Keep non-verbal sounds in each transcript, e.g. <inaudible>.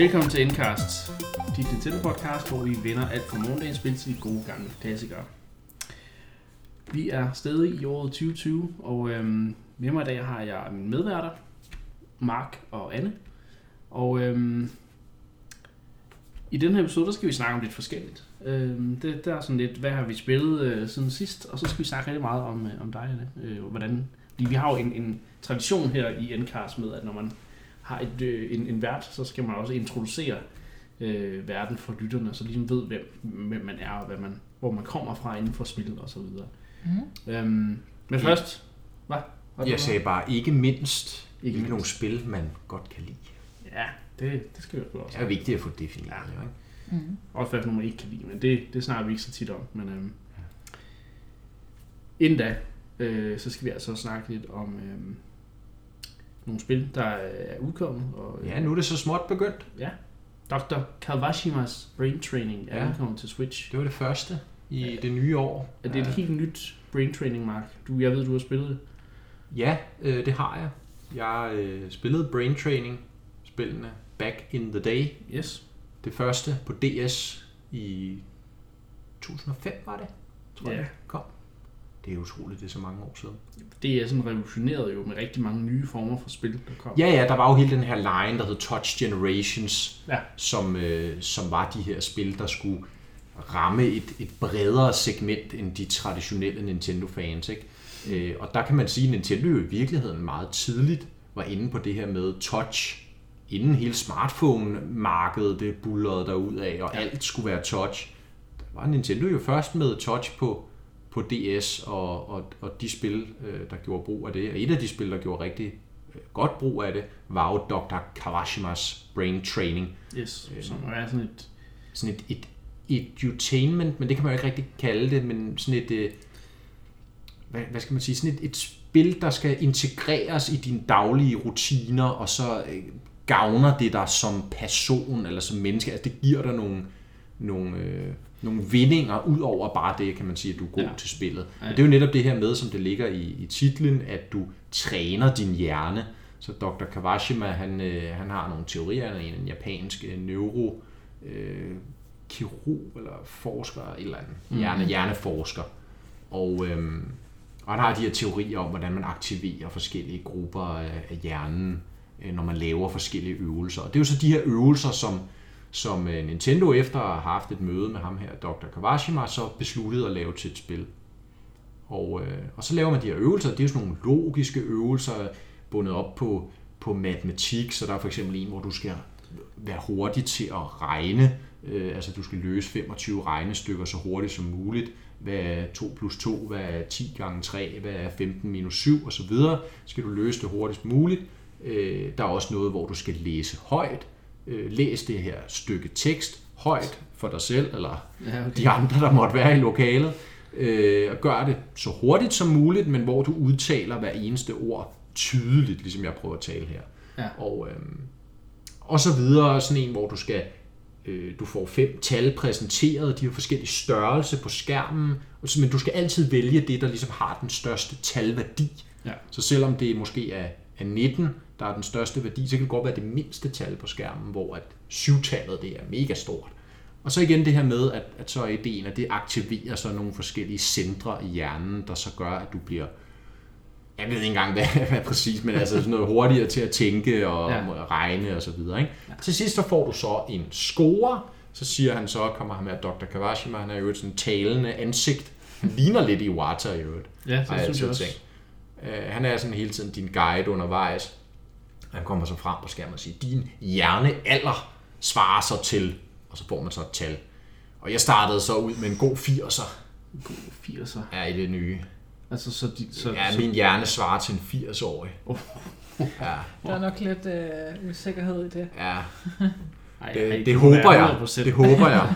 Velkommen til Endcast, dit Nintendo podcast, hvor vi vender alt fra morgendagens spil til de gode gamle klassikere. Vi er stadig i året 2020, og øhm, med mig i dag har jeg mine medværter, Mark og Anne. Og øhm, i den her episode, der skal vi snakke om lidt forskelligt. Øhm, det, der er sådan lidt, hvad har vi spillet øh, siden sidst, og så skal vi snakke rigtig meget om, øh, om dig, Anne. Øh, hvordan, fordi vi har jo en, en tradition her i Endcast med, at når man har et, øh, en, en vært, så skal man også introducere øh, verden for lytterne, så de ligesom ved, hvem, hvem man er, og hvad man, hvor man kommer fra inden for spillet og så videre. Mm. Øhm, men først, hvad? Hvad Jeg sagde bare ikke mindst, Ikke mindst. nogle spil, man godt kan lide. Ja, det, det skal vi jo også. Det er vigtigt at få defineret. Ja. Ja. Ikke? Mm. Også hvad for nogle man ikke kan lide, men det, det snakker vi ikke så tit om. Men øhm, inden da, øh, så skal vi altså snakke lidt om øhm, nogle spil, der er udkommet. Og, Ja, nu er det så småt begyndt. Dr. Kawashimas Brain Training er Ja. udkommet til Switch. Det var det første i det nye år. Er det et helt nyt Brain Training, Mark? Du, jeg ved, du har spillet det. Ja, øh, det har jeg. Jeg øh, spillede Brain Training spillene back in the day. Yes. Det første på DS i 2005 var det, tror Ja. jeg kom. Det er utroligt, det er så mange år siden. Det er sådan revolutioneret jo med rigtig mange nye former for spil, der kom. Ja, ja, der var jo hele den her line, der hed Touch Generations, Ja. som, øh, som var de her spil, der skulle ramme et, et bredere segment end de traditionelle Nintendo-fans. Ikke? Øh, og der kan man sige, at Nintendo i virkeligheden meget tidligt var inde på det her med touch, inden hele smartphone-markedet det bullerede derud af, og alt skulle være touch. Der var Nintendo jo først med touch på, på DS, og, og, og de spil, øh, der gjorde brug af det. Og et af de spil, der gjorde rigtig øh, godt brug af det, var jo Dr. Kawashimas Brain Training. Yes, Øh, som er sådan et... Sådan et, et edutainment, men det kan man jo ikke rigtig kalde det, men sådan et, øh, hvad, hvad skal man sige, sådan et, et spil, der skal integreres i dine daglige rutiner, og så gavner det dig som person eller som menneske. Altså det giver dig nogle, nogle, øh, nogle vindinger ud over bare det, kan man sige, at du er god Ja. til spillet. Ja. Men det er jo netop det her med, som det ligger i, i titlen, at du træner din hjerne. Så Dr. Kawashima, han, øh, han har nogle teorier, han er en japansk øh, neuro øh, kirurg eller forsker, et eller andet, hjerne, hjerneforsker. Og, øhm, og han har de her teorier om, hvordan man aktiverer forskellige grupper af, af hjernen, øh, når man laver forskellige øvelser. Og det er jo så de her øvelser, som, som øh, Nintendo efter at have haft et møde med ham her, Dr. Kawashima, så besluttede at lave til et spil. Og, øh, og så laver man de her øvelser, det er jo sådan nogle logiske øvelser, bundet op på, på matematik, så der er for eksempel en, hvor du skal være hurtig til at regne, øh, altså du skal løse 25 regnestykker så hurtigt som muligt, hvad er 2 plus 2, hvad er 10 gange 3, hvad er 15 minus 7 osv., så skal du løse det hurtigst muligt. Øh, der er også noget, hvor du skal læse højt, øh, læs det her stykke tekst højt for dig selv, eller Ja, okay. de andre, der måtte være i lokalet, øh, og gør det så hurtigt som muligt, men hvor du udtaler hver eneste ord tydeligt, ligesom jeg prøver at tale her. Ja. Og, øh, og så videre, sådan en, hvor du skal øh, du får fem tal præsenteret, de har forskellige størrelse på skærmen, men du skal altid vælge det, der ligesom har den største talværdi. Ja. Så selvom det måske er, er 19, der er den største værdi, så kan det godt være det mindste tal på skærmen, hvor at syvtallet det er mega stort. Og så igen det her med, at, at så er ideen, at det aktiverer så nogle forskellige centre i hjernen, der så gør, at du bliver, jeg ved ikke engang, <laughs> hvad, hvad præcis, men altså sådan noget hurtigere til at tænke og Ja. regne og så videre. Ikke? Ja. Til sidst så får du så en score, så siger han så, kommer han med Dr. Kawashima, han er jo et sådan talende ansigt. Han ligner lidt Iwata i øvrigt. Ja, det synes jeg også. tænkt. Øh, han er sådan hele tiden din guide undervejs. Han kommer så frem på skærmen og siger, din hjernealder svarer så til, og så får man så et tal. Og jeg startede så ud med en god 80'er, God 80'er. er i det nye. Altså, så, de, så, Ja, så min hjerne svarer til en 80-årig. Ja, Der er nok lidt øh, usikkerhed i det. ja. ej, Det, ej, det, må håber jeg. 100%. Det håber jeg.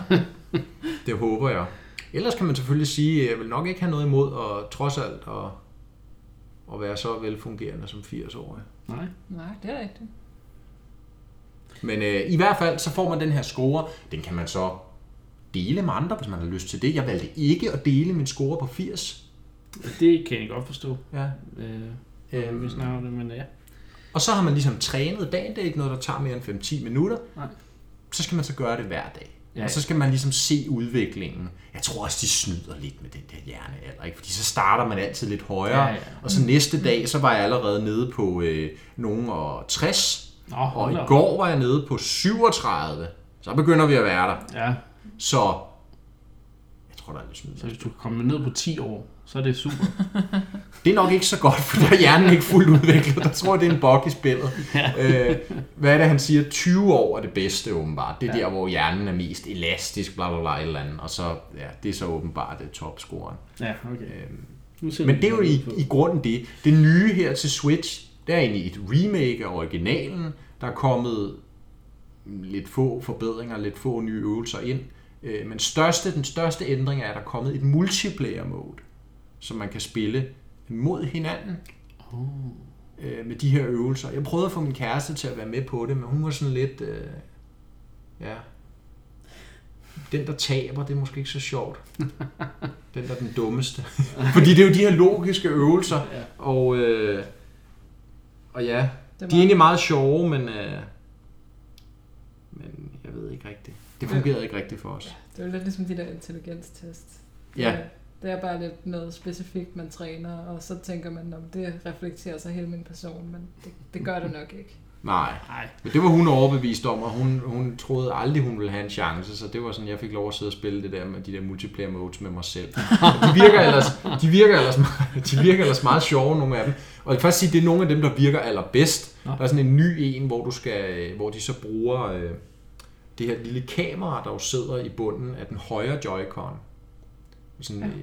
Det håber jeg. Ellers kan man selvfølgelig sige, at jeg vil nok ikke have noget imod at trods alt at, at være så velfungerende som 80-årig. Nej. Nej, det er rigtigt. Men øh, i hvert fald, så får man den her score. Den kan man så dele med andre, hvis man har lyst til det. Jeg valgte ikke at dele min score på 80. Det kan jeg godt forstå. Ja. Øh, Øhm, vi snakker om det, men ja. Og så har man ligesom trænet dagen. Det er ikke noget, der tager mere end 5-10 minutter. Nej. så skal man så gøre det hver dag. Ja. Ja. Og så skal man ligesom se udviklingen. Jeg tror også, de snyder lidt med den der hjernealder, ikke? Fordi så starter man altid lidt højere, Ja, ja. og så næste dag, så var jeg allerede nede på øh, nogen og 60, Nå, og i går var jeg nede på 37. Så begynder vi at være der. Ja, Så jeg tror, der er lidt snyd. så hvis du kommer ned på 10 år, så er det super. <laughs> Det er nok ikke så godt, for der er hjernen ikke fuldt udviklet. Der tror jeg, det er en bug i spillet. øh, hvad er det, han siger? 20 år er det bedste, åbenbart. Det er ja. der, hvor hjernen er mest elastisk, bla bla bla, et eller andet. Og så, ja, det er så åbenbart det topscoren. Ja, okay. Ser Men det er jo i, i grunden det. Det nye her til Switch, det er egentlig et remake af originalen. Der er kommet lidt få forbedringer, lidt få nye øvelser ind. Øh, Men største, den største ændring er, at der er kommet et multiplayer mode, som man kan spille mod hinanden øh, med de her øvelser. Jeg prøvede at få min kæreste til at være med på det, men hun var sådan lidt... Øh, ja, den, der taber, det er måske ikke så sjovt. <laughs> Den, der er den dummeste. Fordi det er jo de her logiske øvelser, Ja. og, øh, og ja, Det de er egentlig meget sjove, men, øh, men jeg ved ikke rigtigt. Det fungerede ikke rigtigt for os. Det er jo lidt ligesom de der intelligenstest. Ja. Det er- bare lidt noget specifikt, man træner, og så tænker man, om det reflekterer sig hele min person, men det, det gør det nok ikke. Nej, Nej, men det var hun overbevist om, og hun, hun troede aldrig, hun ville have en chance, så det var sådan, jeg fik lov at sidde og spille det der med de der multiplayer modes med mig selv. Og de virker ellers, de virker ellers, meget- de virker ellers meget sjove, nogle af dem. Og jeg kan faktisk sige, det er nogle af dem, der virker allerbedst. Der er sådan en ny en, hvor, du skal, hvor de så bruger øh, det her lille kamera, der jo sidder i bunden af den højre Joy-Con. Sådan, Ja. øh,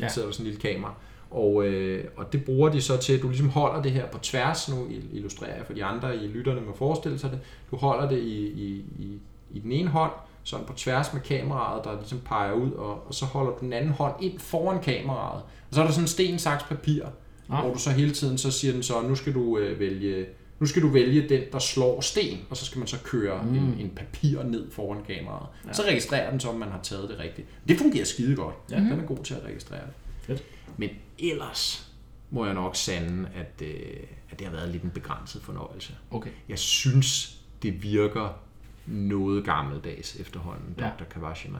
Ja. der sidder der sådan en lille kamera. Og, øh, og det bruger de så til, at du ligesom holder det her på tværs. Nu illustrerer jeg for de andre i lytterne må forestille sig det. Du holder det i, i, i, i den ene hånd, sådan på tværs med kameraet, der ligesom peger ud, og, og så holder du den anden hånd ind foran kameraet. Og så er der sådan en sten, saks, papir, Nå. hvor du så hele tiden så siger den så, nu skal du øh, vælge nu skal du vælge den, der slår sten, og så skal man så køre mm. en, en papir ned foran kameraet. Ja. Så registrerer den så, om man har taget det rigtigt. Det fungerer skide godt. Ja. Den er god til at registrere det. Fedt. Men ellers må jeg nok sande, at, øh, at det har været lidt en begrænset fornøjelse. okay. Jeg synes, det virker noget gammeldags efterhånden, Ja. Dr. Kawashima.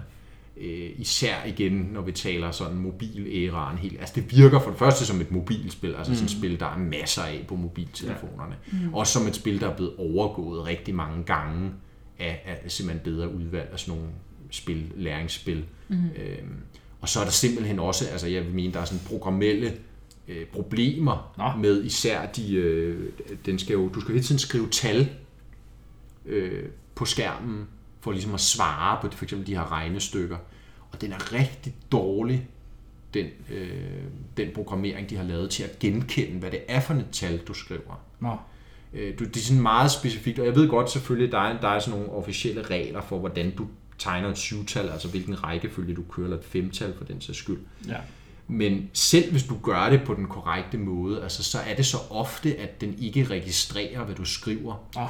Øh, især igen, når vi taler sådan mobil-æraen helt. Altså det virker for det første som et mobilspil, altså mm. sådan et spil, der er masser af på mobiltelefonerne. Ja. Mm. Også som et spil, der er blevet overgået rigtig mange gange af, af simpelthen bedre udvalg af sådan nogle spil, læringsspil. Mm. Øhm, og så er der simpelthen også, altså jeg vil mene, der er sådan programmelle øh, problemer Nå. med især de, øh, den skal jo, du skal hele tiden skrive tal øh, på skærmen, for ligesom at svare på for eksempel de her regnestykker. Og den er rigtig dårlig, den, øh, den programmering, de har lavet til at genkende, hvad det er for et tal, du skriver. Nå. Øh, du, det er sådan meget specifikt, og jeg ved godt selvfølgelig, der er, der er sådan nogle officielle regler for, hvordan du tegner et syvtal, altså hvilken rækkefølge du kører, eller et femtal for den sags skyld. Ja. Men selv hvis du gør det på den korrekte måde, altså, så er det så ofte, at den ikke registrerer, hvad du skriver Ah. ah.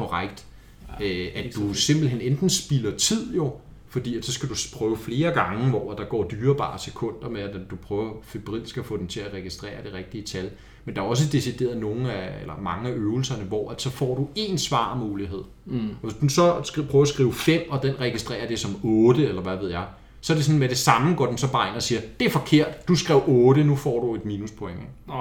Korrekt. Øh, at du simpelthen enten spilder tid jo, fordi at så skal du prøve flere gange, hvor der går dyrebare sekunder med, at du prøver febrilsk at få den til at registrere det rigtige tal. Men der er også decideret nogle af, eller mange af øvelserne, hvor at så får du én svarmulighed. Mm. Og hvis du så prøver at skrive 5, og den registrerer det som 8, eller hvad ved jeg, så er det sådan med det samme, går den så bare ind og siger, det er forkert, du skrev 8, nu får du et minuspoint. Nå,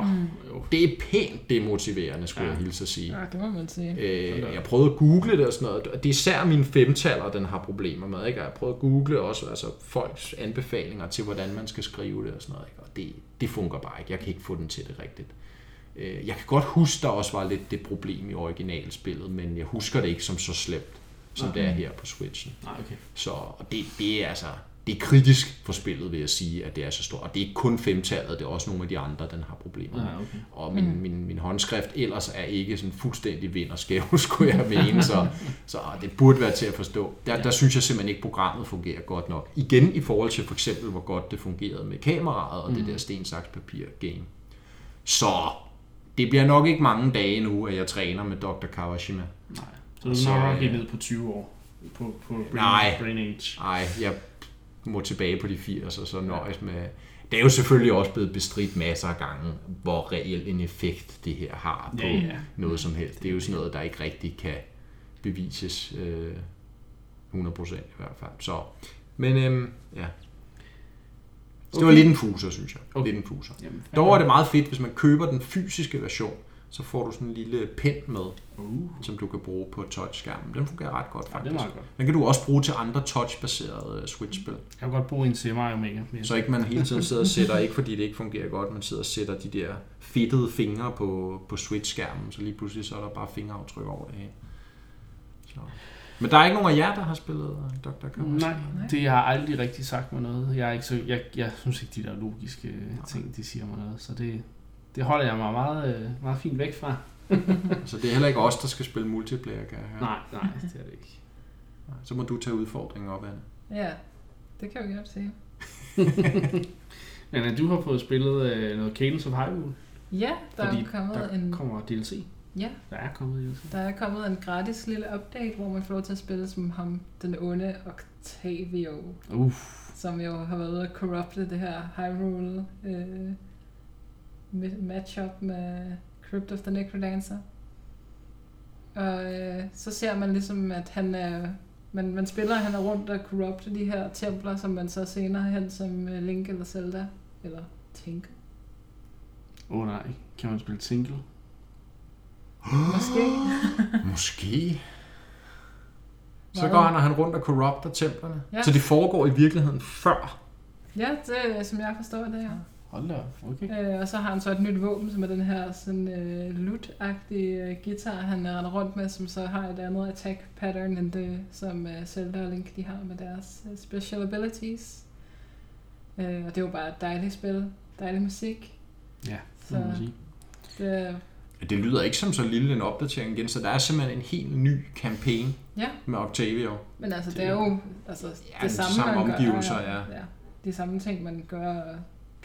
jo. Det er pænt demotiverende, skulle Ja. jeg hilse at sige. Ja, det må man sige. Øh, jeg prøvede at google det og sådan noget. og Det er især mine femtaller, den har problemer med. Ikke? Og Jeg prøvede at google også altså folks anbefalinger til, hvordan man skal skrive det og sådan noget. Ikke? Og det, det fungerer bare ikke. Jeg kan ikke få den til det rigtigt. Øh, Jeg kan godt huske, der også var lidt det problem i originalspillet, men jeg husker det ikke som så slemt, som det er her på Switchen. Nej, okay. Så og det, det er altså det er kritisk for spillet, vil jeg sige, at det er så stort. Og det er ikke kun femtallet, det er også nogle af de andre, den har problemer med. Ja, okay. Og min, min, min håndskrift ellers er ikke sådan fuldstændig vind og skæv, <laughs> skulle jeg mene, så, så det burde være til at forstå. Der, der synes jeg simpelthen ikke, programmet fungerer godt nok. Igen i forhold til for eksempel, hvor godt det fungerede med kameraet og mm. det der sten, saks, papir game. Så det bliver nok ikke mange dage nu, at jeg træner med Dr. Kawashima. Nej. Så du Så, er nok øh, helt ned på 20 år. På, på brain, Nej. brain age. Nej, jeg må tilbage på de 80, og så nøjes med... Det er jo selvfølgelig også blevet bestridt masser af gange, hvor reel en effekt det her har på Ja, ja. noget som helst. Det er jo sådan noget, der ikke rigtig kan bevises. Øh, 100% i hvert fald. Så, men øhm, ja. Så det var Okay. lidt en fuser, synes jeg. Okay. Lidt en fuser. Jamen, Dog er det meget fedt, hvis man køber den fysiske version, så får du sådan en lille pen med, Uh, som du kan bruge på touchskærmen. Den fungerer ret godt ja, det faktisk. er godt. Den kan du også bruge til andre touchbaserede øh, Switch-spil. Jeg kan godt bruge en Maker. men- Så ikke man hele tiden sidder og sætter, ikke fordi det ikke fungerer godt, man sidder og sætter de der fedtede fingre på, på Switch-skærmen, så lige pludselig så er der bare fingeraftryk over det hele. Så. Men der er ikke nogen af jer, der har spillet øh, Dr. Kawashi? Nej, det har aldrig rigtig sagt mig noget. Jeg, er ikke så, jeg, jeg synes ikke, de der logiske ting, de siger mig noget. Så det, det holder jeg mig meget, øh, meget fint væk fra. <laughs> Så det er heller ikke os, der skal spille multiplayer, kan jeg høre. Nej, nej, det er det ikke. Så må du tage udfordringen op, Anne. Ja, det kan vi godt se. Men <laughs> du har fået spillet øh, noget Cadence of Hyrule. Ja, der Fordi er kommet Der en, kommer DLC. ja, Der er kommet DLC. der er kommet en gratis lille update, hvor man får lov til at spille som ham, den onde Octavio, Uff. som jo har været ude at corrupte det her Hyrule øh, matchup med Crypt of the Necrodancer. Og øh, så ser man ligesom, at han er, man, man spiller, han er rundt og corrupte de her templer, som man så senere hen som øh, Link eller Zelda, eller Tink. Åh oh, nej, kan man spille single? Måske. <gasps> Måske. Så går han, og han rundt og corrupter templerne. Ja. Så det foregår i virkeligheden før. Ja, det er, som jeg forstår det her. Hold da okay. Øh, og så har han så et nyt våben, som er den her sådan øh, lut-agtige øh, guitar, han render rundt med, som så har et andet attack pattern end det, som øh, Zelda og Link de har med deres øh, special abilities. Øh, og det er jo bare et dejligt spil, dejlig musik. Ja, Så det må man sige. det Det lyder ikke som så lille en opdatering igen, så der er simpelthen en helt ny campaign ja, med Octavio. men altså det, Det- er jo altså, Ja, det, det er samme, samme omgivelser, gør, ja. ja. De samme ting, man gør,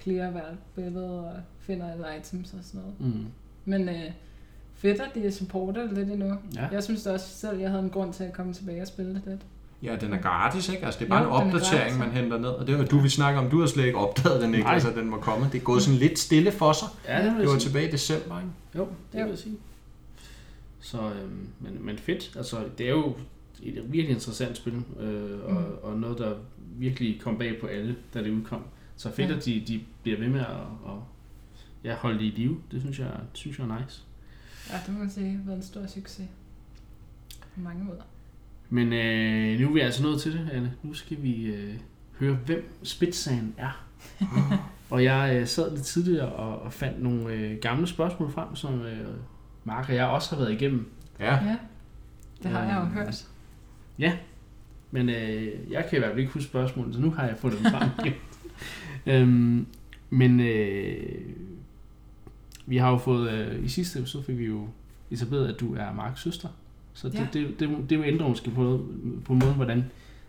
clear hvert billede og finder alle items og sådan noget. Mm. Men øh, fedt, at de supporter det lidt endnu. Ja. Jeg synes da også selv, jeg havde en grund til at komme tilbage og spille det lidt. Ja, den er gratis, ikke? Altså, det er bare Jo, en er opdatering, man ja. henter ned. Og det var du, vi snakker om. Du har slet ikke opdaget den, ikke? Nej. Altså, den var kommet. Det er gået sådan lidt stille for sig. Ja, det Det var sige. tilbage i december, ikke? Jo, det Jo. vil jeg sige. Så, øhm, men, men fedt. Altså, det er jo et virkelig interessant spil, øh, og, Mm. og noget, der virkelig kom bag på alle, da det udkom. Så fedt, Ja. at de, de bliver ved med at, at ja, holde det i live. Det synes jeg, synes jeg er nice. Ja, det må man sige, har været en stor succes. På mange måder. Men øh, nu er vi altså nået til det, Anne. Nu skal vi øh, høre, hvem Spidsagen er. <laughs> og jeg øh, sad lidt tidligere og, og fandt nogle øh, gamle spørgsmål frem, som øh, Mark og jeg også har været igennem. Ja. Ja, det har jeg jo Øhm, hørt. Men øh, jeg kan i hvert fald ikke huske spørgsmålet, så nu har jeg fundet dem frem. <laughs> øhm, men øh, vi har jo fået, øh, i sidste episode fik vi jo etableret, at du er Marks søster. Så det, Ja. det, det, det vil ændre måske på, noget, på måden, hvordan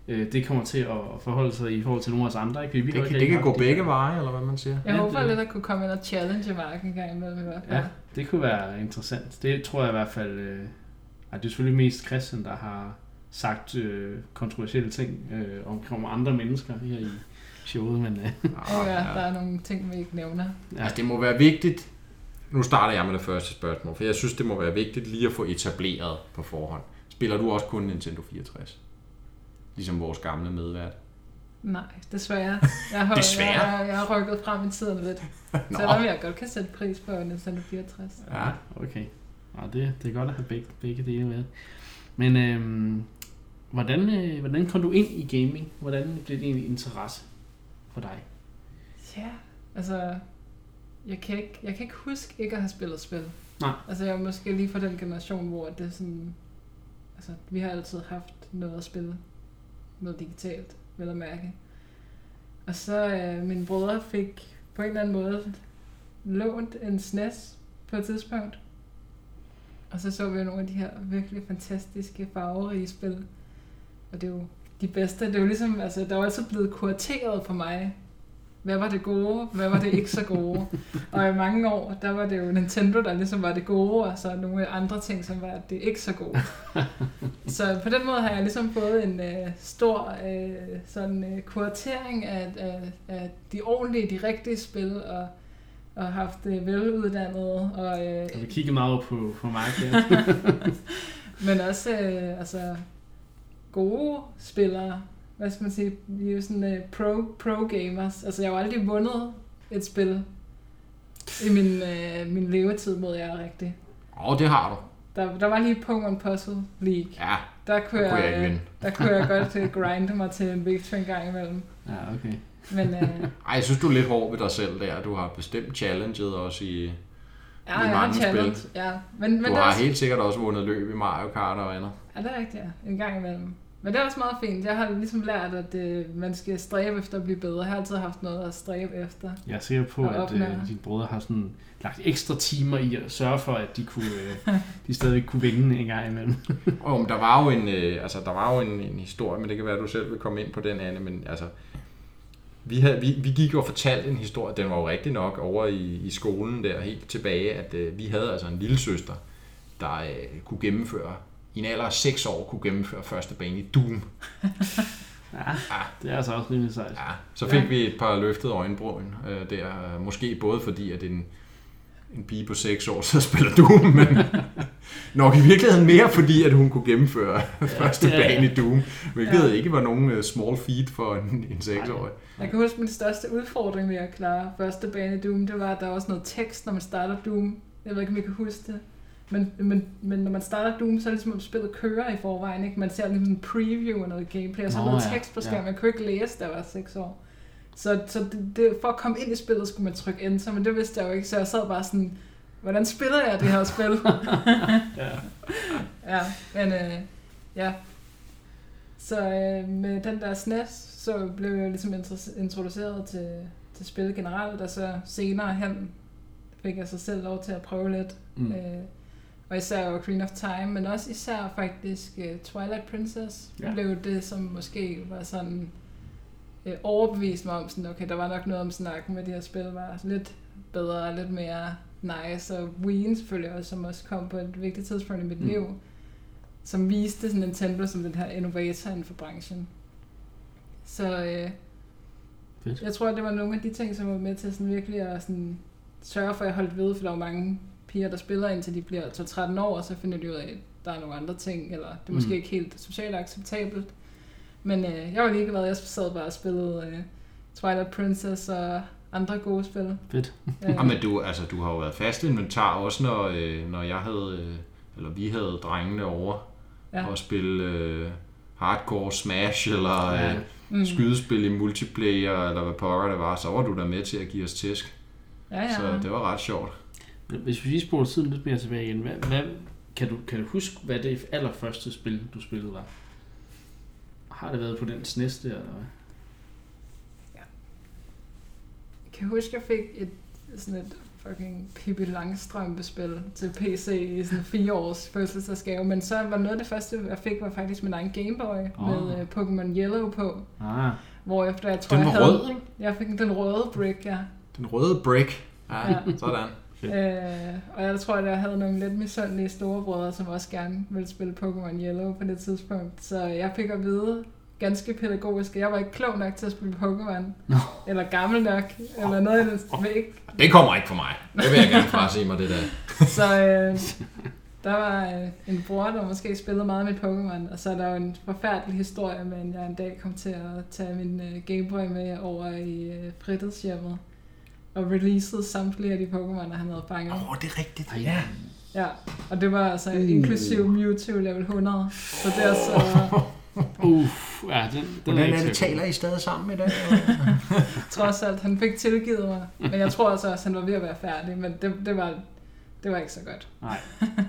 øh, det kommer til at forholde sig i forhold til nogle af os andre. Ikke? Vi Det, ikke kan, det kan gå begge veje, eller hvad man siger. Jeg Ja, håber det- lidt at kunne komme ind og challenge Mark en gang imellem i hvert fald. Ja, det kunne være interessant. Det tror jeg i hvert fald... Øh, ej, det er selvfølgelig mest Christian, der har sagt øh, kontroversielle ting øh, omkring andre mennesker her i showet, men Og ja, der er nogle ting, vi ikke nævner. ja, Altså, det må være vigtigt. Nu starter jeg med det første spørgsmål, for jeg synes, det må være vigtigt lige at få etableret på forhånd. Spiller du også kun Nintendo 64? Ligesom vores gamle medvært. Nej, desværre. Jeg <laughs> har, Desværre? Jeg, jeg har rykket frem i tiden lidt. Nå. Selvom jeg godt kan sætte pris på Nintendo 64. Ja. okay. Ja, det, det er godt at have begge, begge dele med. Men øh, hvordan, øh, hvordan kom du ind i gaming? Hvordan blev det egentlig interesse for dig? Ja, altså... Jeg kan, ikke, jeg kan ikke huske ikke at have spillet spil. Nej. Altså jeg er måske lige fra den generation, hvor det er sådan... Altså, vi har altid haft noget at spille. Noget digitalt, vel at mærke. Og så øh, mine brødre fik på en eller anden måde lånt en SNES på et tidspunkt. Og så så vi jo nogle af de her virkelig fantastiske farverige spil. Og det er jo de bedste. Det er jo ligesom, altså, der var altid blevet kurateret for mig. Hvad var det gode? Hvad var det ikke så gode? og i mange år, der var det jo Nintendo, der ligesom var det gode, og så nogle andre ting, som var det ikke så gode. <laughs> så på den måde har jeg ligesom fået en øh, stor øh, sådan øh, kuratering af, af, af de ordentlige, de rigtige spil, og, og haft det veluddannede, og øh, Og vi kiggede meget på, på Mark her. <laughs> men også, øh, altså, gode spillere. Hvad skal man sige? Vi er jo sådan uh, pro, pro gamers. Altså, jeg har jo aldrig vundet et spil i min, uh, min levetid mod jer rigtigt. Åh, oh, det har du. Der, der var lige Pokémon Puzzle League. Ja, Der kunne, der kunne jeg jeg, der kunne jeg godt uh, grinde mig til en victory en gang imellem. Ja, okay. Men uh, <laughs> Ej, jeg synes, du er lidt hård ved dig selv der. Du har bestemt challenget også i... ja, I jeg har mange spil. Ja. Men, men du det er har også, helt sikkert også vundet løb i Mario Kart og andet. Ja, det er rigtigt, ja. En gang imellem. Men det er også meget fint. Jeg har ligesom lært, at øh, man skal stræbe efter at blive bedre. Jeg har altid haft noget at stræbe efter. Jeg er sikker på, at opnå. øh, dine brødre har sådan lagt ekstra timer i at sørge for, at de, kunne, øh, de stadig kunne vinde en gang imellem. <laughs> Og men der var jo en, øh, altså, der var jo en, en historie, men det kan være, at du selv vil komme ind på den, Anne, men altså, vi, havde, vi, vi gik jo og fortalte en historie, den var jo rigtig nok over i, i skolen der helt tilbage, at øh, vi havde altså en lille søster, der øh, kunne gennemføre, i en alder af 6 år, kunne gennemføre første bane i Doom. <laughs> Ja, det er altså også rimelig sejt. Ja, så fik ja. vi et par løftede øjenbryn øh, der, måske både fordi, at en, en pige på 6 år så spiller Doom, men <laughs> nok i virkeligheden mere fordi, at hun kunne gennemføre <laughs> første ja, ja. bane i Doom, hvilket Ja. ikke var nogen øh, small feat for en, en 6-årig. Jeg kan huske, min største udfordring ved at klare første bane i Doom, det var, at der var også noget tekst, når man starter Doom. Jeg ved ikke, om I kan huske det. Men, men, men når man starter Doom, så er det ligesom, at spillet kører i forvejen. Ikke? Man ser ligesom en preview af noget gameplay, og så er Nå, noget ja, tekst på skærmen. ja. Man kunne ikke læse, da jeg var 6 år. Så, så det, det, for at komme ind i spillet, skulle man trykke enter, men det vidste jeg jo ikke, så jeg sad bare sådan, hvordan spiller jeg det her spil? <laughs> Ja. Ja, men øh, ja. Så øh, med den der SNES, så blev jeg ligesom introduceret til, til spil generelt, og så senere hen fik jeg så selv lov til at prøve lidt. Mm. Øh, og især Queen of Time, men også især faktisk uh, Twilight Princess Ja. blev det, som måske var sådan øh, overbevist mig om, sådan, okay, der var nok noget om snakken med de her spil, var lidt bedre og lidt mere nice, og Wien selvfølgelig også, som også kom på et vigtigt tidspunkt i mit Mm. liv, som viste sådan Nintendo som den her innovator inden for branchen. Så øh, Fedt. jeg tror, det var nogle af de ting, som var med til sådan virkelig at sådan sørge for, at jeg holdt ved, for der er jo mange piger, der spiller indtil de bliver 12-13 år, og så finder de ud af, at der er nogle andre ting, eller det er måske Mm. ikke helt socialt acceptabelt. Men øh, jeg var ligeglad, jeg sad bare og spillede øh, Twilight Princess og andre gode spil. Fedt. Øh, Ja, men du, altså, du har jo været fast inventar også, når, øh, når jeg havde, øh, eller vi havde drengene over ja. Ja. og spille øh, hardcore smash, eller Ja. øh, mm. skydespil i multiplayer, eller hvad pokker det var, så var du der med til at give os tæsk. ja, ja. Så det var ret sjovt. Hvis vi lige spoler tiden lidt mere tilbage igen, hvad, hvad, kan, du, kan du huske, hvad det allerførste spil, du spillede var? Har det været på den SNES der, eller hvad? Jeg kan huske, jeg fik et sådan et fucking Pippi Langstrømpe-spil til PC i sådan fire års fødselsdagsgave, men så var noget af det første, jeg fik, var faktisk min egen Gameboy oh. med uh, Pokémon Yellow på, Ah, hvor efter jeg tror, Den jeg havde, rød, ikke? jeg fik den røde brick, ja. Den røde brick. Ja, Ja. sådan. Øh, og jeg tror, at jeg havde nogle lidt misundelige storebrødre, som også gerne ville spille Pokémon Yellow på det tidspunkt. Så jeg fik at vide, ganske pædagogisk, jeg var ikke klog nok til at spille Pokémon. Eller gammel nok, eller noget i den stik. Det kommer ikke fra mig. Det vil jeg gerne frasige mig, det der. <laughs> Så øh, der var øh, en bror, der måske spillede meget med Pokémon, og så er der jo en forfærdelig historie med, at jeg en dag kom til at tage min øh, Gameboy med over i øh, fritidshjemmet, og releasede samtlige af de Pokémon, han havde fanget. Åh, oh, det er rigtigt. Ej. Ja. Ja, og det var altså Uh. inklusiv Mewtwo level 100. Så det er så <laughs> uff, ja, den, den er Hvordan ikke er det, taler I stadig sammen i dag? <laughs> <laughs> trods alt, han fik tilgivet mig. Men jeg tror altså også, han var ved at være færdig, men det, det, var, det var ikke så godt. Nej,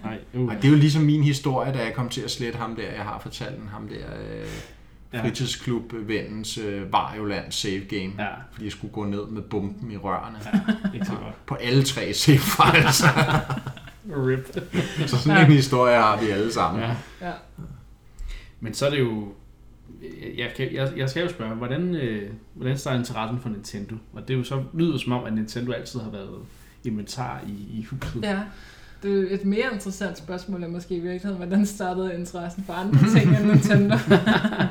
nej, uh. Og det er jo ligesom min historie, da jeg kom til at slette ham der. Jeg har fortalt den, ham der øh, Ja. fritidsklub-vennens øh, Varjoland save game. Ja, Fordi jeg skulle gå ned med bomben i rørene. ja, ikke så godt. På alle tre save files. <laughs> Rip. Så sådan en historie har vi alle sammen. Ja. Ja. Men så er det jo... Jeg, kan, jeg, jeg skal jo spørge, hvordan, øh, hvordan starter interessen for Nintendo? Og det er jo så, lyder som om, at Nintendo altid har været inventar i, i huset. Ja, det er et mere interessant spørgsmål er måske i virkeligheden, hvordan startede interessen for andre ting end Nintendo?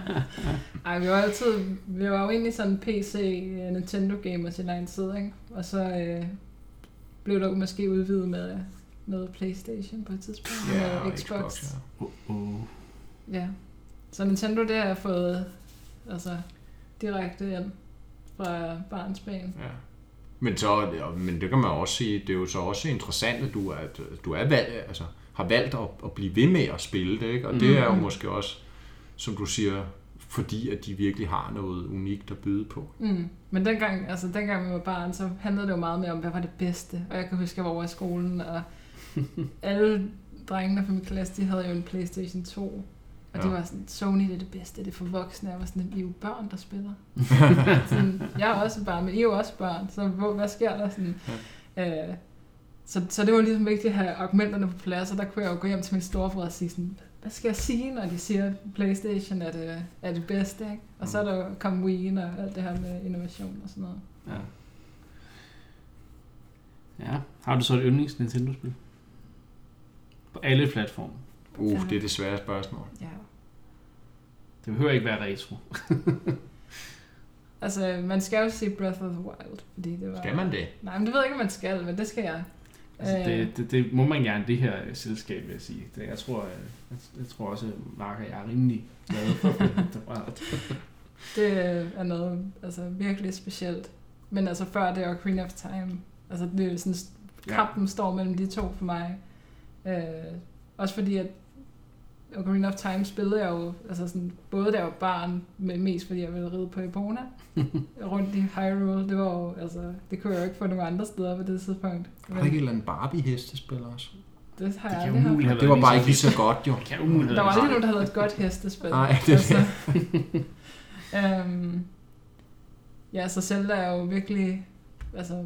<laughs> Ej, vi var altid, vi var jo egentlig sådan PC øh, Nintendo gamers i lang tid, ikke? Og så øh, blev der måske udvidet med noget Playstation på et tidspunkt, Ja, og og Xbox. Xbox, ja. Uh, uh. Ja. Så Nintendo, det har jeg fået altså, direkte ind fra barnsben. Ja. Men, så, men det kan man også sige, det er jo så også interessant, at du, er, at du er valgt, altså, har valgt at, at blive ved med at spille det, ikke? og det er jo Mhm. måske også, som du siger, fordi at de virkelig har noget unikt at byde på. Mm. Men dengang, altså dengang jeg var barn, så handlede det jo meget mere om, hvad var det bedste. Og jeg kan huske, at jeg var over i skolen, og <laughs> alle drengene fra min klasse, de havde jo en Playstation 2. Og ja. Ja. de var sådan, Sony det er det bedste, det er for voksne. Jeg var sådan, I er jo børn, der spiller. <laughs> sådan, jeg er også barn, men I er jo også børn, så hvor, hvad sker der? Sådan, ja. øh, så, så det var ligesom vigtigt at have argumenterne på plads, og der kunne jeg jo gå hjem til min storebror og sige sådan, hvad skal jeg sige, når de siger, at Playstation er det, er det bedste, ikke? Og så er der jo kommet Wii og alt det her med innovation og sådan noget. Ja. Ja. Har du så et yndlings Nintendo-spil? På alle platforme. Uh, Ja. det er det svære spørgsmål. Ja. Det behøver ikke være retro. <laughs> Altså, man skal jo se Breath of the Wild, fordi det var... Skal man det? Nej, men det ved jeg ikke, om man skal, men det skal jeg. Altså, Øh. det, det, det, må man gerne det her øh, selskab, vil jeg sige. Det, jeg, tror, øh, jeg, jeg tror også, at Mark og jeg er rimelig glade for <laughs> det. Det er noget altså, virkelig specielt. Men altså før det er Ocarina of Time. Altså det er jo sådan, kampen står mellem de to for mig. Øh, også fordi, at Ocarina of Time spillede jeg jo, altså sådan, både da jeg var barn, men mest fordi jeg ville ride på Epona, <laughs> rundt i Hyrule. Det var jo, altså, det kunne jeg jo ikke få nogen andre steder på det tidspunkt. Var der ikke et eller andet Barbie-hestespil også? det har Det jeg kan umuligt have Det var bare ikke lige så godt, jo. Det kan umuligt Der var aldrig lige nogen, der havde et godt hestespil. Nej, det er altså. <laughs> øhm, ja, så Zelda er jo virkelig altså,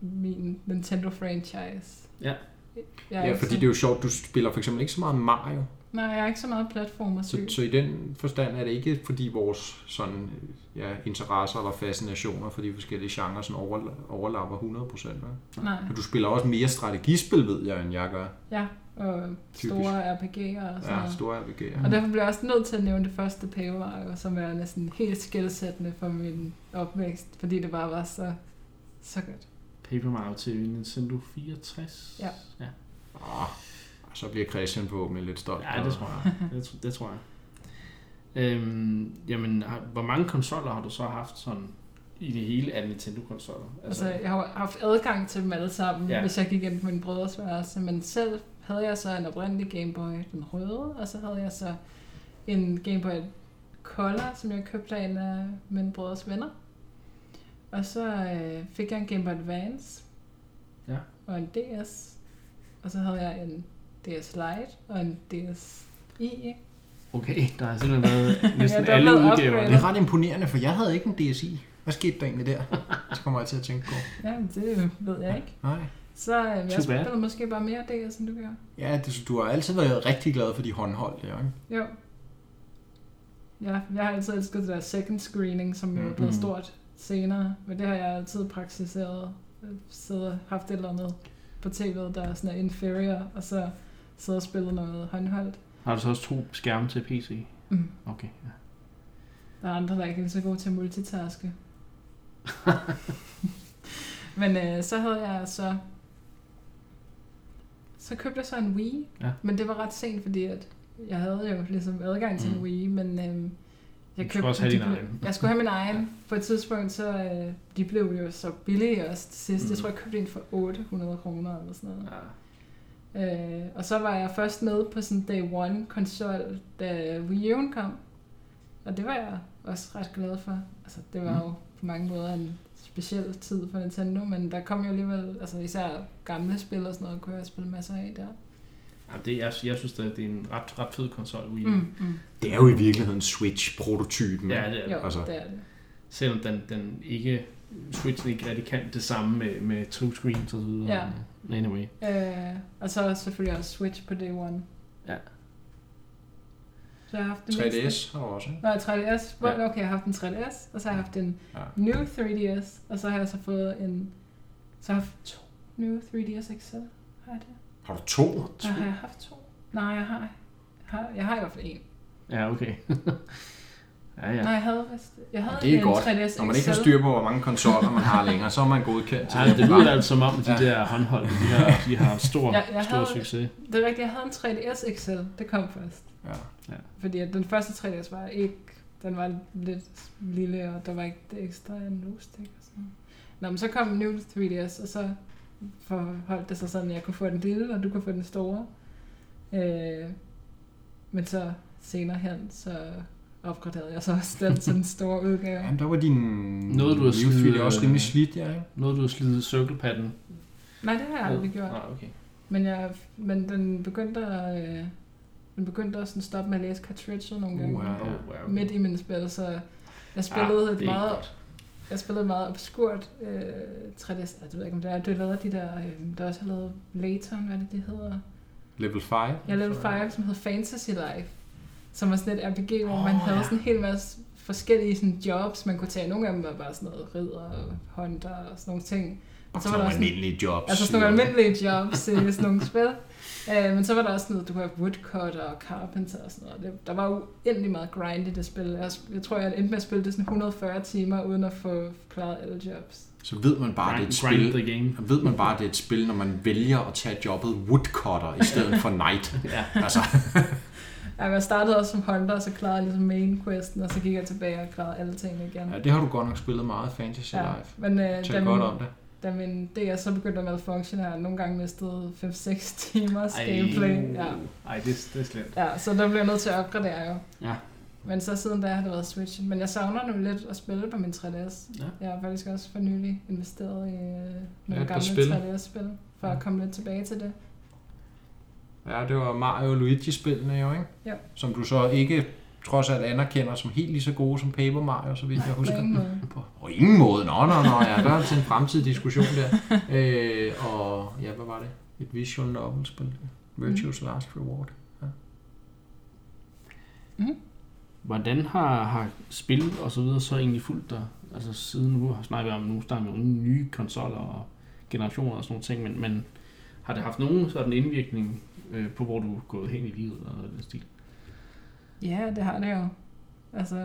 min Nintendo-franchise. Ja. Jeg Ja, ikke fordi så, det er jo sjovt, du spiller for eksempel ikke så meget Mario. Nej, jeg er ikke så meget platformer Så, så i den forstand er det ikke, fordi vores sådan, ja, interesser eller fascinationer for de forskellige genrer sådan over, overlapper 100%. Vel? Nej, Men du spiller også mere strategispil, ved jeg, end jeg gør. ja, og store RPG'er og sådan Ja, noget. store RPG'er. Og derfor bliver jeg også nødt til at nævne det første Paper som er næsten helt skældsættende for min opvækst, fordi det bare var så, så godt. Paper Mario til Nintendo 64. Ja. ja. Oh, så bliver Christian forhåbentlig lidt stolt. Ja, det tror jeg. Det, det tror jeg. Øhm, jamen, har, hvor mange konsoller har du så haft sådan i det hele af Nintendo-konsoller? Altså, jeg har haft adgang til dem alle sammen, Ja. ja. hvis jeg gik ind på min brødres værelse, men selv havde jeg så en oprindelig Game Boy, den røde, og så havde jeg så en Game Boy Color, som jeg købte af en af min brødres venner. Og så øh, fik jeg en Game Boy Advance. Ja. Og en DS. Og så havde jeg en DS Lite og en DSi. Okay, der har simpelthen været <laughs> næsten er alle udgaver. Det er ret imponerende, for jeg havde ikke en DSi. Hvad skete der egentlig der? Det kommer jeg til at tænke på. Ja, men det ved jeg ikke. Nej. Så øh, jeg bad. spiller måske bare mere DS, end du gør. Ja, det, du har altid været rigtig glad for de håndholdte, ja, ikke? Jo. Ja, jeg har altid elsket det der second screening, som jo er blevet Mhm. stort senere. Men det har jeg altid praktiseret. Siddet haft et eller andet på tv'et, der er sådan er inferior, og så sidde og spille noget håndholdt. Har du så også to skærme til PC? Mm. Okay, ja. Der er andre, der ikke er så gode til at multitaske. <laughs> Men øh, så havde jeg så... Så købte jeg så en Wii, Ja. men det var ret sent, fordi at jeg havde jo ligesom adgang til Mm. en Wii, men øh, jeg Du skulle også have din egen. Jeg skulle have min <laughs> egen. På et tidspunkt, så øh, de blev jo så billige også til sidst. Mm. Jeg tror, jeg købte en for 800 kroner eller sådan noget. ja. Øh, og så var jeg først med på sådan day one konsol, da Wii U'en kom. Og det var jeg også ret glad for. Altså, det var Mm. jo på mange måder en speciel tid for Nintendo, men der kom jo alligevel, altså især gamle spil og sådan noget, kunne jeg spille masser af der. ja det, jeg, jeg synes, at det er en ret, ret fed konsol, Wii. Mm, mm. Det er jo i virkeligheden Switch-prototypen. Ja, det er Jo, det. Altså. det er det. Selvom den, den ikke, Switchen ikke rigtig kan det samme med, med two screens og så videre. Ja. Anyway. Øh, og så selvfølgelig også Switch på day one. Ja. Så jeg har haft meste. 3DS har du også, ikke? Nå, 3DS. Hvor- Ja. Okay, jeg har haft en 3DS, og så har jeg haft en Ja. New 3DS, og så har jeg så fået en... Så har jeg haft to New 3DS XL. Har jeg det? Har du to? Så har jeg haft to? Nej, jeg har. Jeg har, jeg har i hvert fald en. Ja, okay. <laughs> Ja, ja. Nej, jeg havde, vist- jeg havde Det er en godt. 3DS Når man ikke har styr på, hvor mange konsoller man har længere, så er man godkendt til Ja, det lyder altså som om, de Ja. der håndholdte, de har, de har stor, Jeg- jeg stor havde- succes. Det er rigtigt, jeg havde en 3DS XL. Det kom først. Ja. Fordi at den første 3DS var ikke... Den var lidt lille, og der var ikke det ekstra analogstick og sådan. Nå, men så kom New 3DS, og så forholdt det sig sådan, at jeg kunne få den lille, og du kunne få den store. Øh, men så senere hen, så opgraderede jeg så også den til den store udgave. Jamen, der var din Noget, du har 3D slidt, også øh, rimelig slidt, ja, ikke? Noget, du har slidet circlepadden. Nej, det har jeg aldrig gjort. Nej, okay. Men, jeg, men den begyndte at, øh, den begyndte at sådan stoppe med at læse cartridger nogle gange. Uh. Oh, wow. Midt i mine spil, så jeg spillede Ah, ah, det er et meget, godt. jeg spillede et meget obskurt øh, 3DS, jeg ved ikke om det er, det er lavet de der, øh, der også har lavet Layton, hvad er det, det hedder? Level 5. Ja, Level 5, som hedder Fantasy Life, som var sådan et RPG, hvor Åh, man havde ja. sådan en hel masse forskellige sådan, jobs, man kunne tage. Nogle af dem var bare sådan noget ridder og hunter og sådan nogle ting. Og så var der nogle også almindelige jobs. Altså sådan nogle almindelige jobs i <laughs> sådan nogle spil. Uh, men så var der også noget, du kunne have woodcutter og carpenter og sådan noget. Det, der var uendelig meget grind i det spil. Jeg, jeg tror, jeg endte med at spille det sådan 140 timer, uden at få klaret alle jobs. Så ved man bare, det er et Grind, grind spil. the game. Ved man bare, det er et spil, når man vælger at tage jobbet woodcutter i stedet for knight. <laughs> Ja. Altså, Ja, jeg startede også som hunter, og så klarede jeg ligesom main questen, og så gik jeg tilbage og klarede alle tingene igen. ja, det har du godt nok spillet meget Fantasy Ja, Life. men da, Tal godt min, om det. da min DS så begyndte at malfunction, har jeg nogle gange mistet 5-6 <laughs> timers gameplay. Ja. Ej, det, det er slemt. Ja, så der blev jeg nødt til at opgradere jo. Ja. Men så siden da har det været Switch. Men jeg savner nu lidt at spille på min 3DS. Ja. Jeg har faktisk også for nylig investeret i øh, Ja, nogle par gamle spil. 3DS-spil, for Ja. at komme lidt tilbage til det. Ja, det var Mario og Luigi-spillene jo, ikke? Ja. Som du så ikke trods alt anerkender som helt lige så gode som Paper Mario, så vidt jeg På husker. ingen måde. <laughs> På, på ingen måde. Nå, nå, nå, ja, der er til en fremtidig diskussion der. <laughs> Øh, og ja, hvad var det? Et visual novel-spil. Virtuous Last Reward. Hvordan har, har spil og så videre så egentlig fulgt dig? Altså siden nu har snakket vi om, nu snakker vi om nye konsoller og generationer og sådan nogle ting, men, men har det haft nogen sådan indvirkning øh, på, hvor du er gået hen i livet eller noget af den stil? Ja, det har det jo. Altså,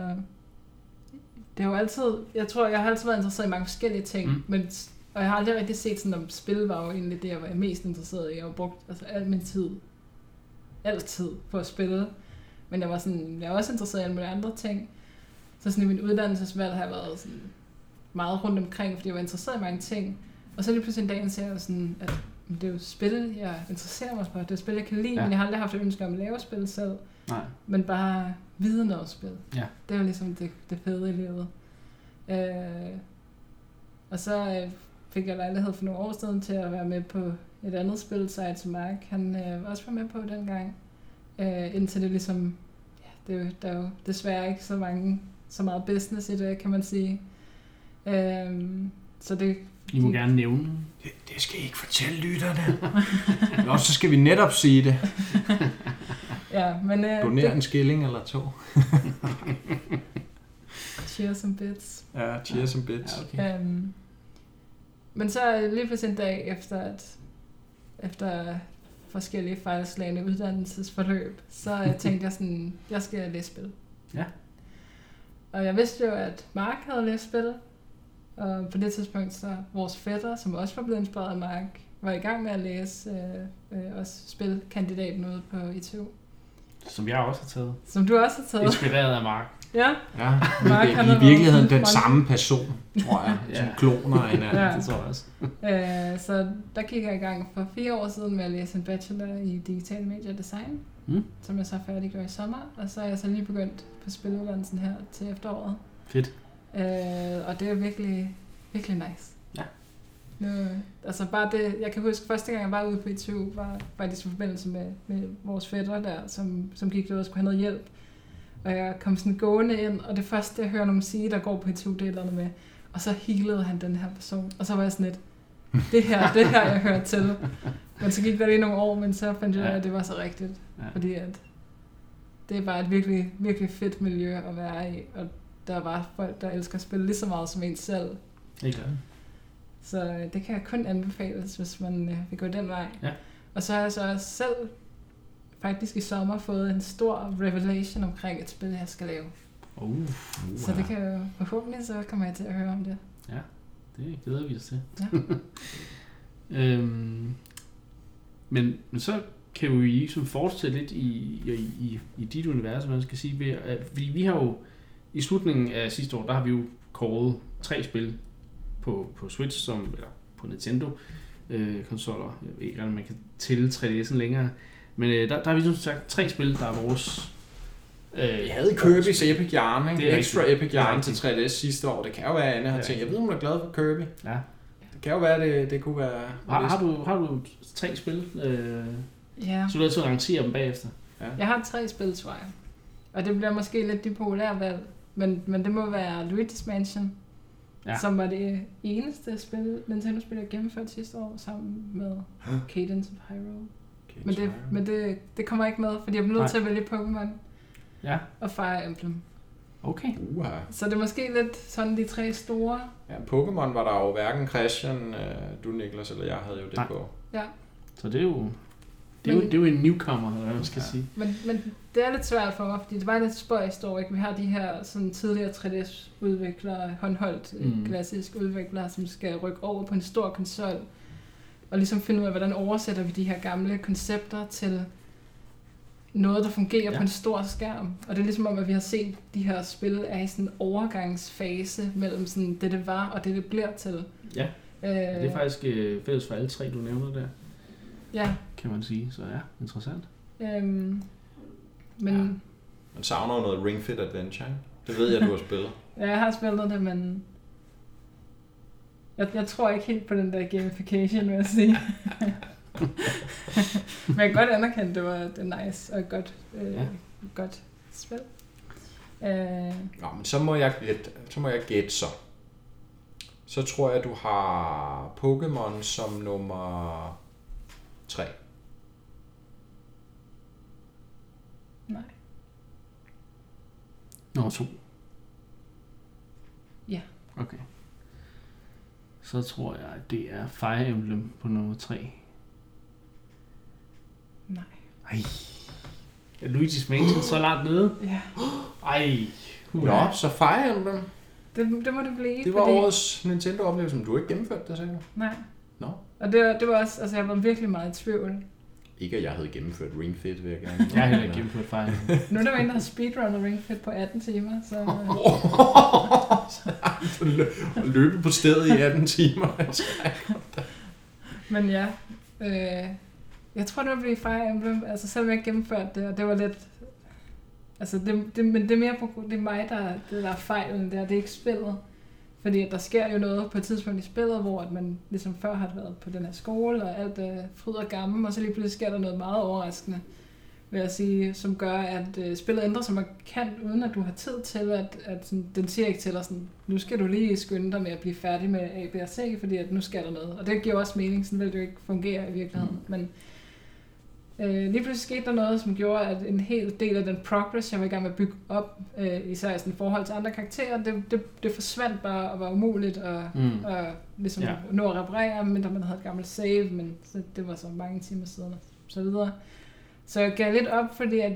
det er jo altid, jeg tror, jeg har altid været interesseret i mange forskellige ting, Mm. men, og jeg har aldrig rigtig set sådan, om spil var jo egentlig det, jeg var mest interesseret i. Jeg har brugt altså, al min tid, altid på at spille. Men jeg var sådan, jeg var også interesseret i alle mulige andre ting. Så sådan i min uddannelsesvalg har jeg været sådan meget rundt omkring, fordi jeg var interesseret i mange ting. Og så lige pludselig en dag, så jeg sådan, at det er jo spil, jeg interesserer mig for. Det er spil, jeg kan lide, Ja. men jeg har aldrig haft et ønske om at lave spil selv. Nej. Men bare viden om spil. Ja. Det er jo ligesom det, det fede i livet. Øh, og så øh, fik jeg lejlighed for nogle år siden til at være med på et andet spil, Side to Mark. Han øh, var også var med på dengang. Øh, indtil det ligesom, ja, det er jo, der er jo desværre ikke så mange, så meget business i det, kan man sige. Øh, så det, I må gerne nævne Det, det skal I ikke fortælle lytterne. <laughs> Nå, så skal vi netop sige det. <laughs> ja, men øh, Donere en skilling eller to. det, <laughs> cheers and bits. Ja, cheers and bits. Ja, okay. Øhm, men så lige pludselig en dag efter, at efter forskellige fejlslagende uddannelsesforløb, så øh, tænkte jeg sådan, jeg skal læse spil. Ja. Og jeg vidste jo, at Mark havde læst spil, og på det tidspunkt så vores fætter, som også var blevet inspireret af Mark, var i gang med at læse øh, øh, også spilkandidaten ude på ITU, Som jeg også har taget. som du også har taget. Inspireret af Mark. Ja, Ja, Mark, han er i været virkeligheden den front- samme person, tror jeg, Ja. som kloner af hinanden. Ja. Det tror jeg også. Øh, så der gik jeg i gang for fire år siden med at læse en bachelor i digital medie og design, Mm. som jeg så færdiggjorde i sommer, og så er jeg så lige begyndt på spiluddannelsen her til efteråret. Fedt. Øh, og det er virkelig, virkelig nice. Ja. Nu, altså bare det, jeg kan huske første gang jeg var ude på ITU, var faktisk i forbindelse med, med vores fætter der, som, som gik derud og skulle have noget hjælp. Og jeg kom sådan gående ind, og det første jeg hører nogen sige, der går på ITU, det er eller med, og så healede han den her person. Og så var jeg sådan lidt, det her, det her jeg hører til. Men så gik der lige nogle år, men så fandt jeg Ja. at det var så rigtigt. Ja. Fordi at det er bare et virkelig, virkelig fedt miljø at være i, og der er bare folk, der elsker at spille lige så meget som en selv. Ikke klart. Så øh, det kan jeg kun anbefales, hvis man øh, vil gå den vej. Ja. Og så har jeg så også selv faktisk i sommer fået en stor revelation omkring et spil, jeg skal lave. Uh, Så det kan jo, forhåbentlig så kommer jeg til at høre om det. det glæder vi os til. Ja. <laughs> øhm, men, men så kan vi jo ligesom fortsætte lidt i, i, i, i dit univers, man skal sige. Ved, at, fordi vi har jo, i slutningen af sidste år, der har vi jo kåret tre spil på, på Switch, som, eller på Nintendo øh, konsoller. Jeg ved ikke, om man kan tælle 3DS'en længere. Men øh, der, der har vi ligesom sagt tre spil, der er vores... Øh, Vi havde Kirby's Epic Yarn, Det ikke? er Extra rigtigt. Epic Det er Yarn til rigtigt. 3DS sidste år. Det kan jo være, at Anne har Det tænkt, jeg ved, hun er glad for Kirby. Ja. Det kan jo være, det, det kunne være... Har, har, du, har du tre spil, øh, Ja. så du er til at rangere dem bagefter? Jeg har tre spil, tror jeg. Og det bliver måske lidt de populære valg. Men, men det må være Luigi's Mansion, Ja. som var det eneste spil, Nintendo-spil, jeg gennemførte sidste år, sammen med Cadence of Hyrule. Okay, Men, det, men det, det kommer ikke med, fordi jeg blev nødt Nej. til at vælge Pokémon Ja. og Fire Emblem. Okay. Uha. Så det er måske lidt sådan de tre store. Ja, Pokémon var der jo hverken Christian, øh, du Niklas eller jeg havde jo det Nej. på. Ja. Så det er jo, det er jo, Men- det er jo en newcomer, eller hvad man skal Ja. sige. Men, men det er lidt svært for mig, fordi det var lidt spøjst over, ikke? Vi har de her sådan tidligere 3DS-udviklere, håndholdt Mm. mm. klassisk udviklere, som skal rykke over på en stor konsol, og ligesom finde ud af, hvordan oversætter vi de her gamle koncepter til noget, der fungerer ja. på en stor skærm. Og det er ligesom om, at vi har set de her spil er i sådan en overgangsfase mellem sådan det, det var, og det, det bliver til. Ja, Øh, det er faktisk øh, fælles for alle tre, du nævner der, Ja, kan man sige. Så ja, interessant. øhm, men Ja. Man savner jo noget Ring Fit Adventure, ikke? Det ved jeg, du har spillet. <laughs> Ja, jeg har spillet det, men jeg, jeg tror ikke helt på den der gamification, vil jeg sige. <laughs> men jeg kan godt anerkende, det var det er nice og godt, øh, ja. godt spil. Øh, Nå, men så må jeg gætte, så må jeg gætte så. Så tror jeg, du har Pokémon som nummer 3. nej. Nummer to. Ja. Okay. Så tror jeg, at det er Fire Emblem på nummer tre. Nej. Ej. Er Luigi's Mansion så <gasps> langt nede? Ja, <gasps> Ej. Nå, så Fire Emblem. det, det må det blive. Det var fordi- årets Nintendo-oplevelse, men du har ikke gennemført det, sikkert. Nej. Nå. Og det, var- det var også, altså jeg var virkelig meget i tvivl. Ikke, at jeg havde gennemført Ring Fit, vil jeg gerne. Jeg har heller ikke gennemført Emblem. Nu er der jo en, der har speedrunnet Ring Fit på 18 timer, så... <laughs> Løbe på stedet i 18 timer. Men ja, øh, jeg tror, det var blive Fire Emblem, altså selvom jeg ikke gennemførte det, og det var lidt... Altså, det, det, men det er mere på, det er mig, der, det der er fejlen der, det er ikke spillet. Fordi der sker jo noget på et tidspunkt i spillet, hvor at man ligesom før har været på den her skole, og alt er fryd og gammel, og så lige pludselig sker der noget meget overraskende, vil jeg sige, som gør, at øh, spillet ændrer sig markant, uden at du har tid til, at, at sådan, den siger ikke til dig sådan, nu skal du lige skynde dig med at blive færdig med A, B og C, fordi at nu skal der noget. Og det giver også mening, sådan vil det jo ikke fungere i virkeligheden. Mm. Men øh, lige pludselig skete der noget, som gjorde, at en hel del af den progress, jeg var i gang med at bygge op, øh, især i sådan forhold til andre karakterer, det, det, det forsvandt bare og var umuligt at, Mm. mm. at ligesom ja. nå at reparere, mindre man havde et gammelt save, men så, det var så mange timer siden og så videre. Så jeg gav lidt op, fordi at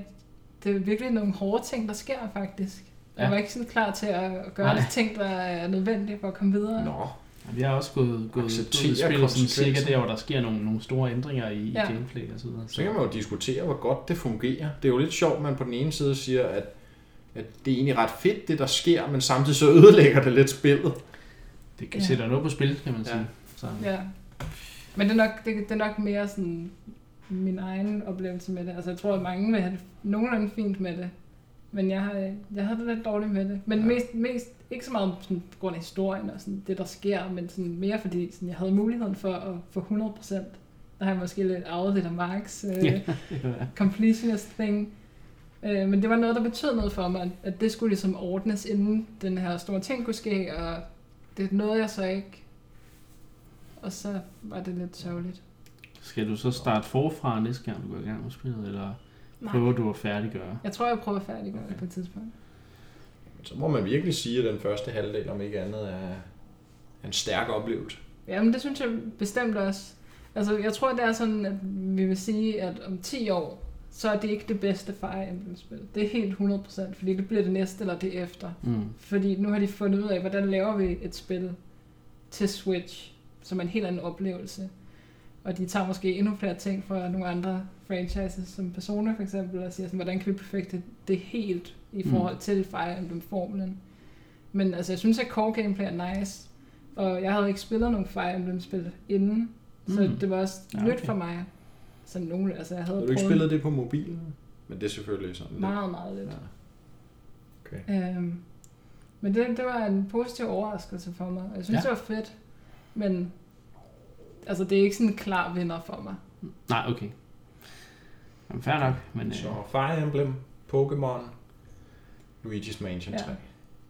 det er virkelig nogle hårde ting, der sker faktisk. Ja. Jeg var ikke sådan klar til at gøre Nej. de ting, der er nødvendige for at komme videre. Nå, Vi har også gået, gået, i spillet sådan cirka der, hvor der sker nogle, nogle store ændringer i, ja. Ja. i gameplay og så videre. så kan man jo diskutere, hvor godt det fungerer. Det er jo lidt sjovt, at man på den ene side siger, at, at det er egentlig ret fedt, det der sker, men samtidig så ødelægger det lidt spillet. Det kan Ja. sætte noget på spil, kan man Ja. sige. Så, Ja. Men det er, nok, det, det er nok mere sådan min egen oplevelse med det. Altså jeg tror, at mange vil have det nogenlunde fint med det. Men jeg, har, jeg havde det lidt dårligt med det. Men Ja. mest, mest, ikke så meget sådan, på grund af historien og sådan, det, der sker, men sådan mere fordi sådan, jeg havde muligheden for at få 100%. Der har jeg måske lidt arvet det der Marks øh, Ja, <laughs> completionist thing. Øh, men det var noget, der betød noget for mig, at det skulle ligesom ordnes, inden den her store ting kunne ske, og det nåede jeg så ikke. Og så var det lidt sørgeligt. Skal du så starte forfra næste gang, du går i gang med spillet, eller. Prøver du at færdiggøre? Jeg tror, jeg prøver at færdiggøre Okay. det på et tidspunkt. Så må man virkelig sige, at den første halvdel, om ikke andet, er en stærk oplevelse. Jamen, det synes jeg bestemt også. Altså, jeg tror, det er sådan, at vi vil sige, at om 10 år, så er det ikke det bedste Fire Emblem-spil. Det er helt 100%, fordi det bliver det næste eller det efter. Mm. Fordi nu har de fundet ud af, hvordan laver vi et spil til Switch, som er en helt anden oplevelse. Og de tager måske endnu flere ting fra nogle andre franchises, som Persona for eksempel, og siger sådan, hvordan kan vi perfekte det helt i Mm. forhold til Fire Emblem-formlen. Men altså, jeg synes, at core gameplay er nice, og jeg havde ikke spillet nogen Fire Emblem-spil inden, så Mm. det var også Ja, ja, nyt okay. for mig. Så nogle, altså jeg havde Har du ikke spillet det på mobilen? Men det er selvfølgelig sådan lidt. meget, meget lidt. Ja. Okay. Øhm, men det, det var en positiv overraskelse for mig. Jeg synes, ja. det var fedt, men altså, det er ikke sådan en klar vinder for mig. Nej, okay. Jamen, fair nok, men... Øh, Så Fire Emblem, Pokémon, Luigi's Mansion Ja. 3.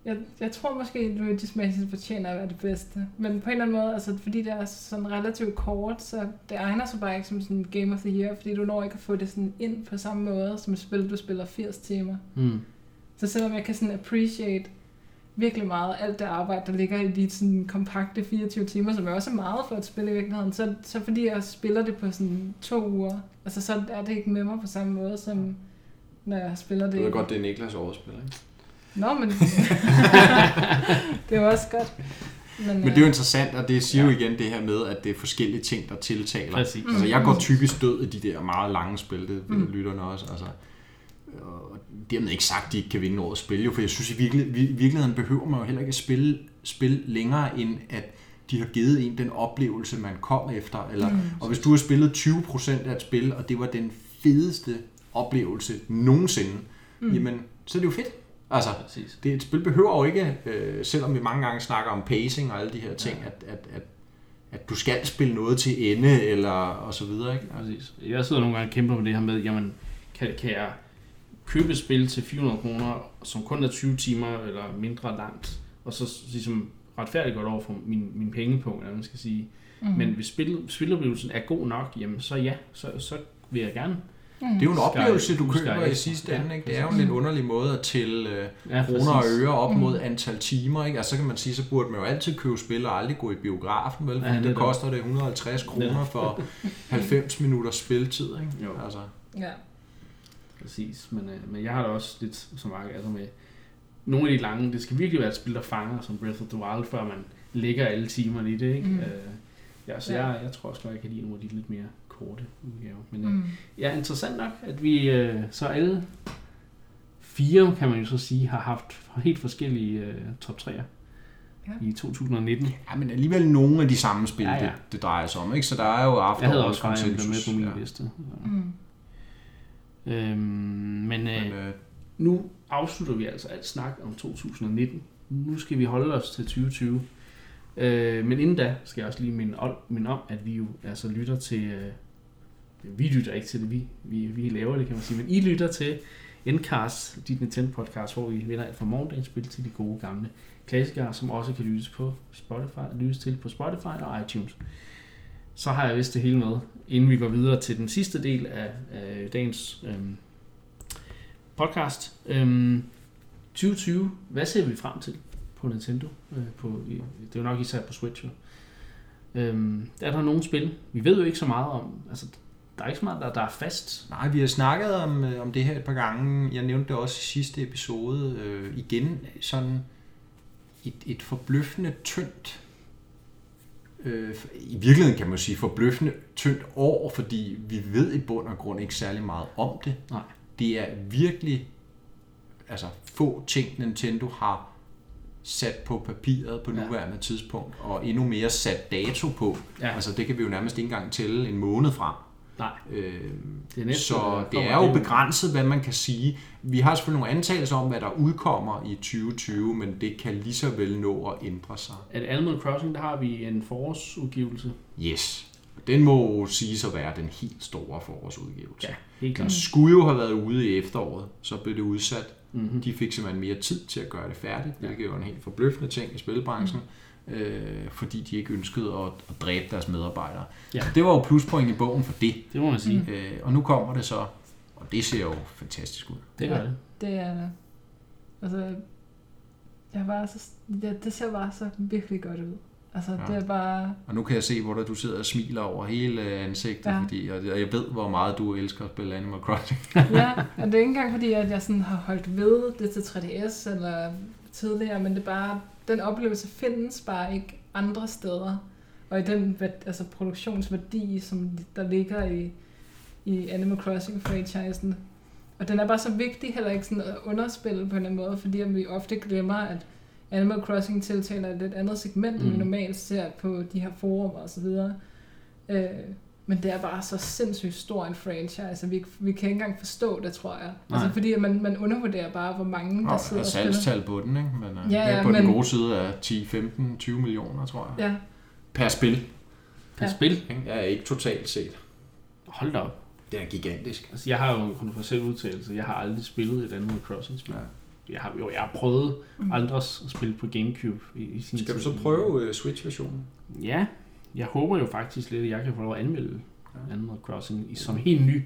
Jeg, jeg tror måske, at Luigi's Mansion fortjener at være det bedste. Men på en eller anden måde, altså, fordi det er sådan relativt kort, så det egner sig bare ikke som sådan Game of the Year, fordi du når ikke at få det sådan ind på samme måde, som et spil, du spiller 80 timer. mm. Så selvom jeg kan sådan appreciate virkelig meget alt det arbejde, der ligger i de sådan kompakte 24 timer, som er også meget for et spil i virkeligheden, så, så fordi jeg spiller det på sådan to uger, altså så er det ikke med mig på samme måde, som når jeg spiller det. Du ved godt, det er Niklas overspil, ikke? Nå, men <laughs> <laughs> det er jo også godt. Men, Men det er jo interessant, og det siger jo igen det her med, at det er forskellige ting, der tiltaler. Præcis. Altså, jeg går typisk død i de der meget lange spil, det Mm. lytterne også. Altså, og dermed ikke sagt, at de ikke kan vinde årets spil, jo, for jeg synes i virkelig, virkeligheden behøver man jo heller ikke at spille, spille længere, end at de har givet en den oplevelse, man kom efter. Eller, Mm. Og hvis du har spillet 20% af et spil, og det var den fedeste oplevelse nogensinde, mm. jamen, så er det jo fedt. Altså, Præcis. det, et spil behøver jo ikke, øh, selvom vi mange gange snakker om pacing og alle de her ting, ja. at, at, at, at du skal spille noget til ende, eller og så videre, ikke? Præcis. Jeg sidder nogle gange og kæmper med det her med, jamen, kan, kan jeg købe spil til 400 kroner, som kun er 20 timer eller mindre langt, og så ligesom retfærdigt godt over for min, min pengepunkt, eller hvad man skal sige. mm. Men hvis spil, spiloplevelsen er god nok, jamen så ja, så, så vil jeg gerne. mm. det er jo en oplevelse, du køber i sidste Ja, ende, ikke? Det er jo en lidt underlig måde at tælle øh, Ja, kroner og øre op Mm. mod antal timer, ikke? Altså, så kan man sige, så burde man jo altid købe spil og aldrig gå i biografen, vel? Ja, det netop. koster det 150 kroner for 90 minutters spiltid, ikke? Jo. Altså, Ja. Præcis, men, øh, men jeg har da også lidt så meget altså med nogle af de lange, det skal virkelig være et spil, der fanger som Breath of the Wild, før man lægger alle timerne i det, ikke? Mm. Øh, ja, så Ja. jeg, jeg tror også godt, jeg kan lide nogle af de lidt mere korte udgaver. Men øh, Mm. ja, interessant nok, at vi øh, så alle fire, kan man jo så sige, har haft helt forskellige øh, top 3'er Ja. i 2019. ja, men alligevel nogle af de samme spil, Ja, ja. Det, det drejer sig om, ikke? Så der er jo after Jeg havde også Fire Emblem med på min ja. liste. Så. Mm. Øhm, men øh, Men, øh, nu afslutter vi altså alt snak om 2019. Nu skal vi holde os til 2020. Øh, men inden da skal jeg også lige minde om, minde om at vi jo altså lytter til... Øh, vi lytter ikke til det, vi, vi, vi laver det, kan man sige. Men I lytter til Endcast, dit Nintendo-podcast, hvor vi vender alt fra morgendagens spil til de gode gamle klassikere, som også kan lyttes, på Spotify, lyttes til på Spotify og iTunes. Så har jeg vist det hele med, inden vi går videre til den sidste del af, af dagens øhm, podcast. Øhm, 2020, hvad ser vi frem til på Nintendo? Øh, på, det er jo nok især på Switch. Jo. Øhm, er der nogle spil? Vi ved jo ikke så meget om, altså der er ikke så meget, der, der er fast. Nej, vi har snakket om, øh, om det her et par gange. Jeg nævnte det også i sidste episode. Øh, igen sådan et, et forbløffende tyndt øh, i virkeligheden kan man sige forbløffende tyndt år, fordi vi ved i bund og grund ikke særlig meget om det. Nej. Det er virkelig altså få ting Nintendo har sat på papiret på Ja. nuværende tidspunkt, og endnu mere sat dato på. Ja. Altså det kan vi jo nærmest ikke engang tælle en måned frem. Nej, Øh, det er næsten, så det er jo begrænset, hvad man kan sige. Vi har selvfølgelig nogle antagelser om, hvad der udkommer i 2020, men det kan lige så vel nå at ændre sig. At Animal Crossing, der har vi en forårsudgivelse. Yes. Den må siges at være den helt store forårsudgivelse. Ja, helt Den klart. skulle jo have været ude i efteråret, så blev det udsat. Mm-hmm. De fik simpelthen mere tid til at gøre det færdigt, Ja. hvilket jo er en helt forbløffende ting i spilbranchen, øh, fordi de ikke ønskede at, at dræbe deres medarbejdere. Ja. Så det var jo pluspoint i bogen for det. Det må man sige. Mm. Øh, og nu kommer det så, og det ser jo fantastisk ud. Det gør Ja. det. Det er det. Altså, jeg var så, ja, det ser bare så virkelig godt ud. Altså, Ja. det er bare... Og nu kan jeg se, hvor der du sidder og smiler over hele ansigtet, ja. Ja. fordi, og og jeg ved, hvor meget du elsker at spille Animal Crossing. <laughs> Ja, og det er ikke engang fordi, at jeg sådan har holdt ved det til 3DS eller tidligere, men det er bare, den oplevelse findes bare ikke andre steder. Og i den altså, produktionsværdi, som der ligger i, i Animal Crossing-franchisen. Og den er bare så vigtig heller ikke sådan at underspille på en eller anden måde, fordi vi ofte glemmer, at Animal Crossing tiltaler et lidt andet segment, mm. end vi Mm. normalt ser på de her forumer og så videre. Øh, men det er bare så sindssygt stor en franchise, og vi, vi kan ikke engang forstå det, tror jeg. Nej. Altså fordi at man, man undervurderer bare, hvor mange der Og sidder og og spiller. salgstal på den, ikke? Men øh, Ja, ja, på den men- gode side af 10, 15, 20 millioner, tror jeg. Ja, Per spil. Per Ja. spil. Ikke? Ja, ikke totalt set. Hold da op. Det er gigantisk. Altså, jeg har jo en kontroversiel udtalelse. Jeg har aldrig spillet et Animal Crossing-spil. Ja. Jeg har, jo, jeg har prøvet Mm. andres spil på Gamecube i, i sin Skal du tid. så prøve uh, Switch-versionen? Ja, jeg håber jo faktisk lidt, at jeg kan få lov at anmelde Ja. Animal Crossing i- som helt ny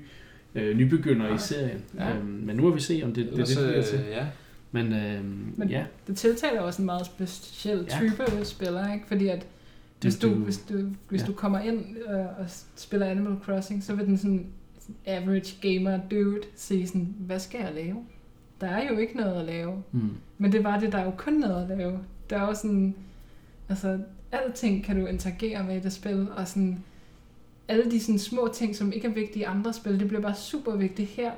øh, nybegynder Ja. i serien. Ja. Øhm, men nu har vi se, om det, det, Ellers, det, det bliver til. øh, ja. Men, øhm, Men- ja, det tiltaler også en meget speciel Ja. type spiller, ikke? Fordi at hvis du, du- hvis du, hvis ja. du kommer ind øh, og spiller Animal Crossing, så vil den sådan average gamer dude sige sådan, hvad skal jeg lave? Der er jo ikke noget at lave. mm, Men det var det, der er jo kun noget at lave. Der er jo sådan, altså, alting kan du interagere med i det spil, og sådan, alle de sådan små ting, som ikke er vigtige i andre spil, det bliver bare super vigtigt her.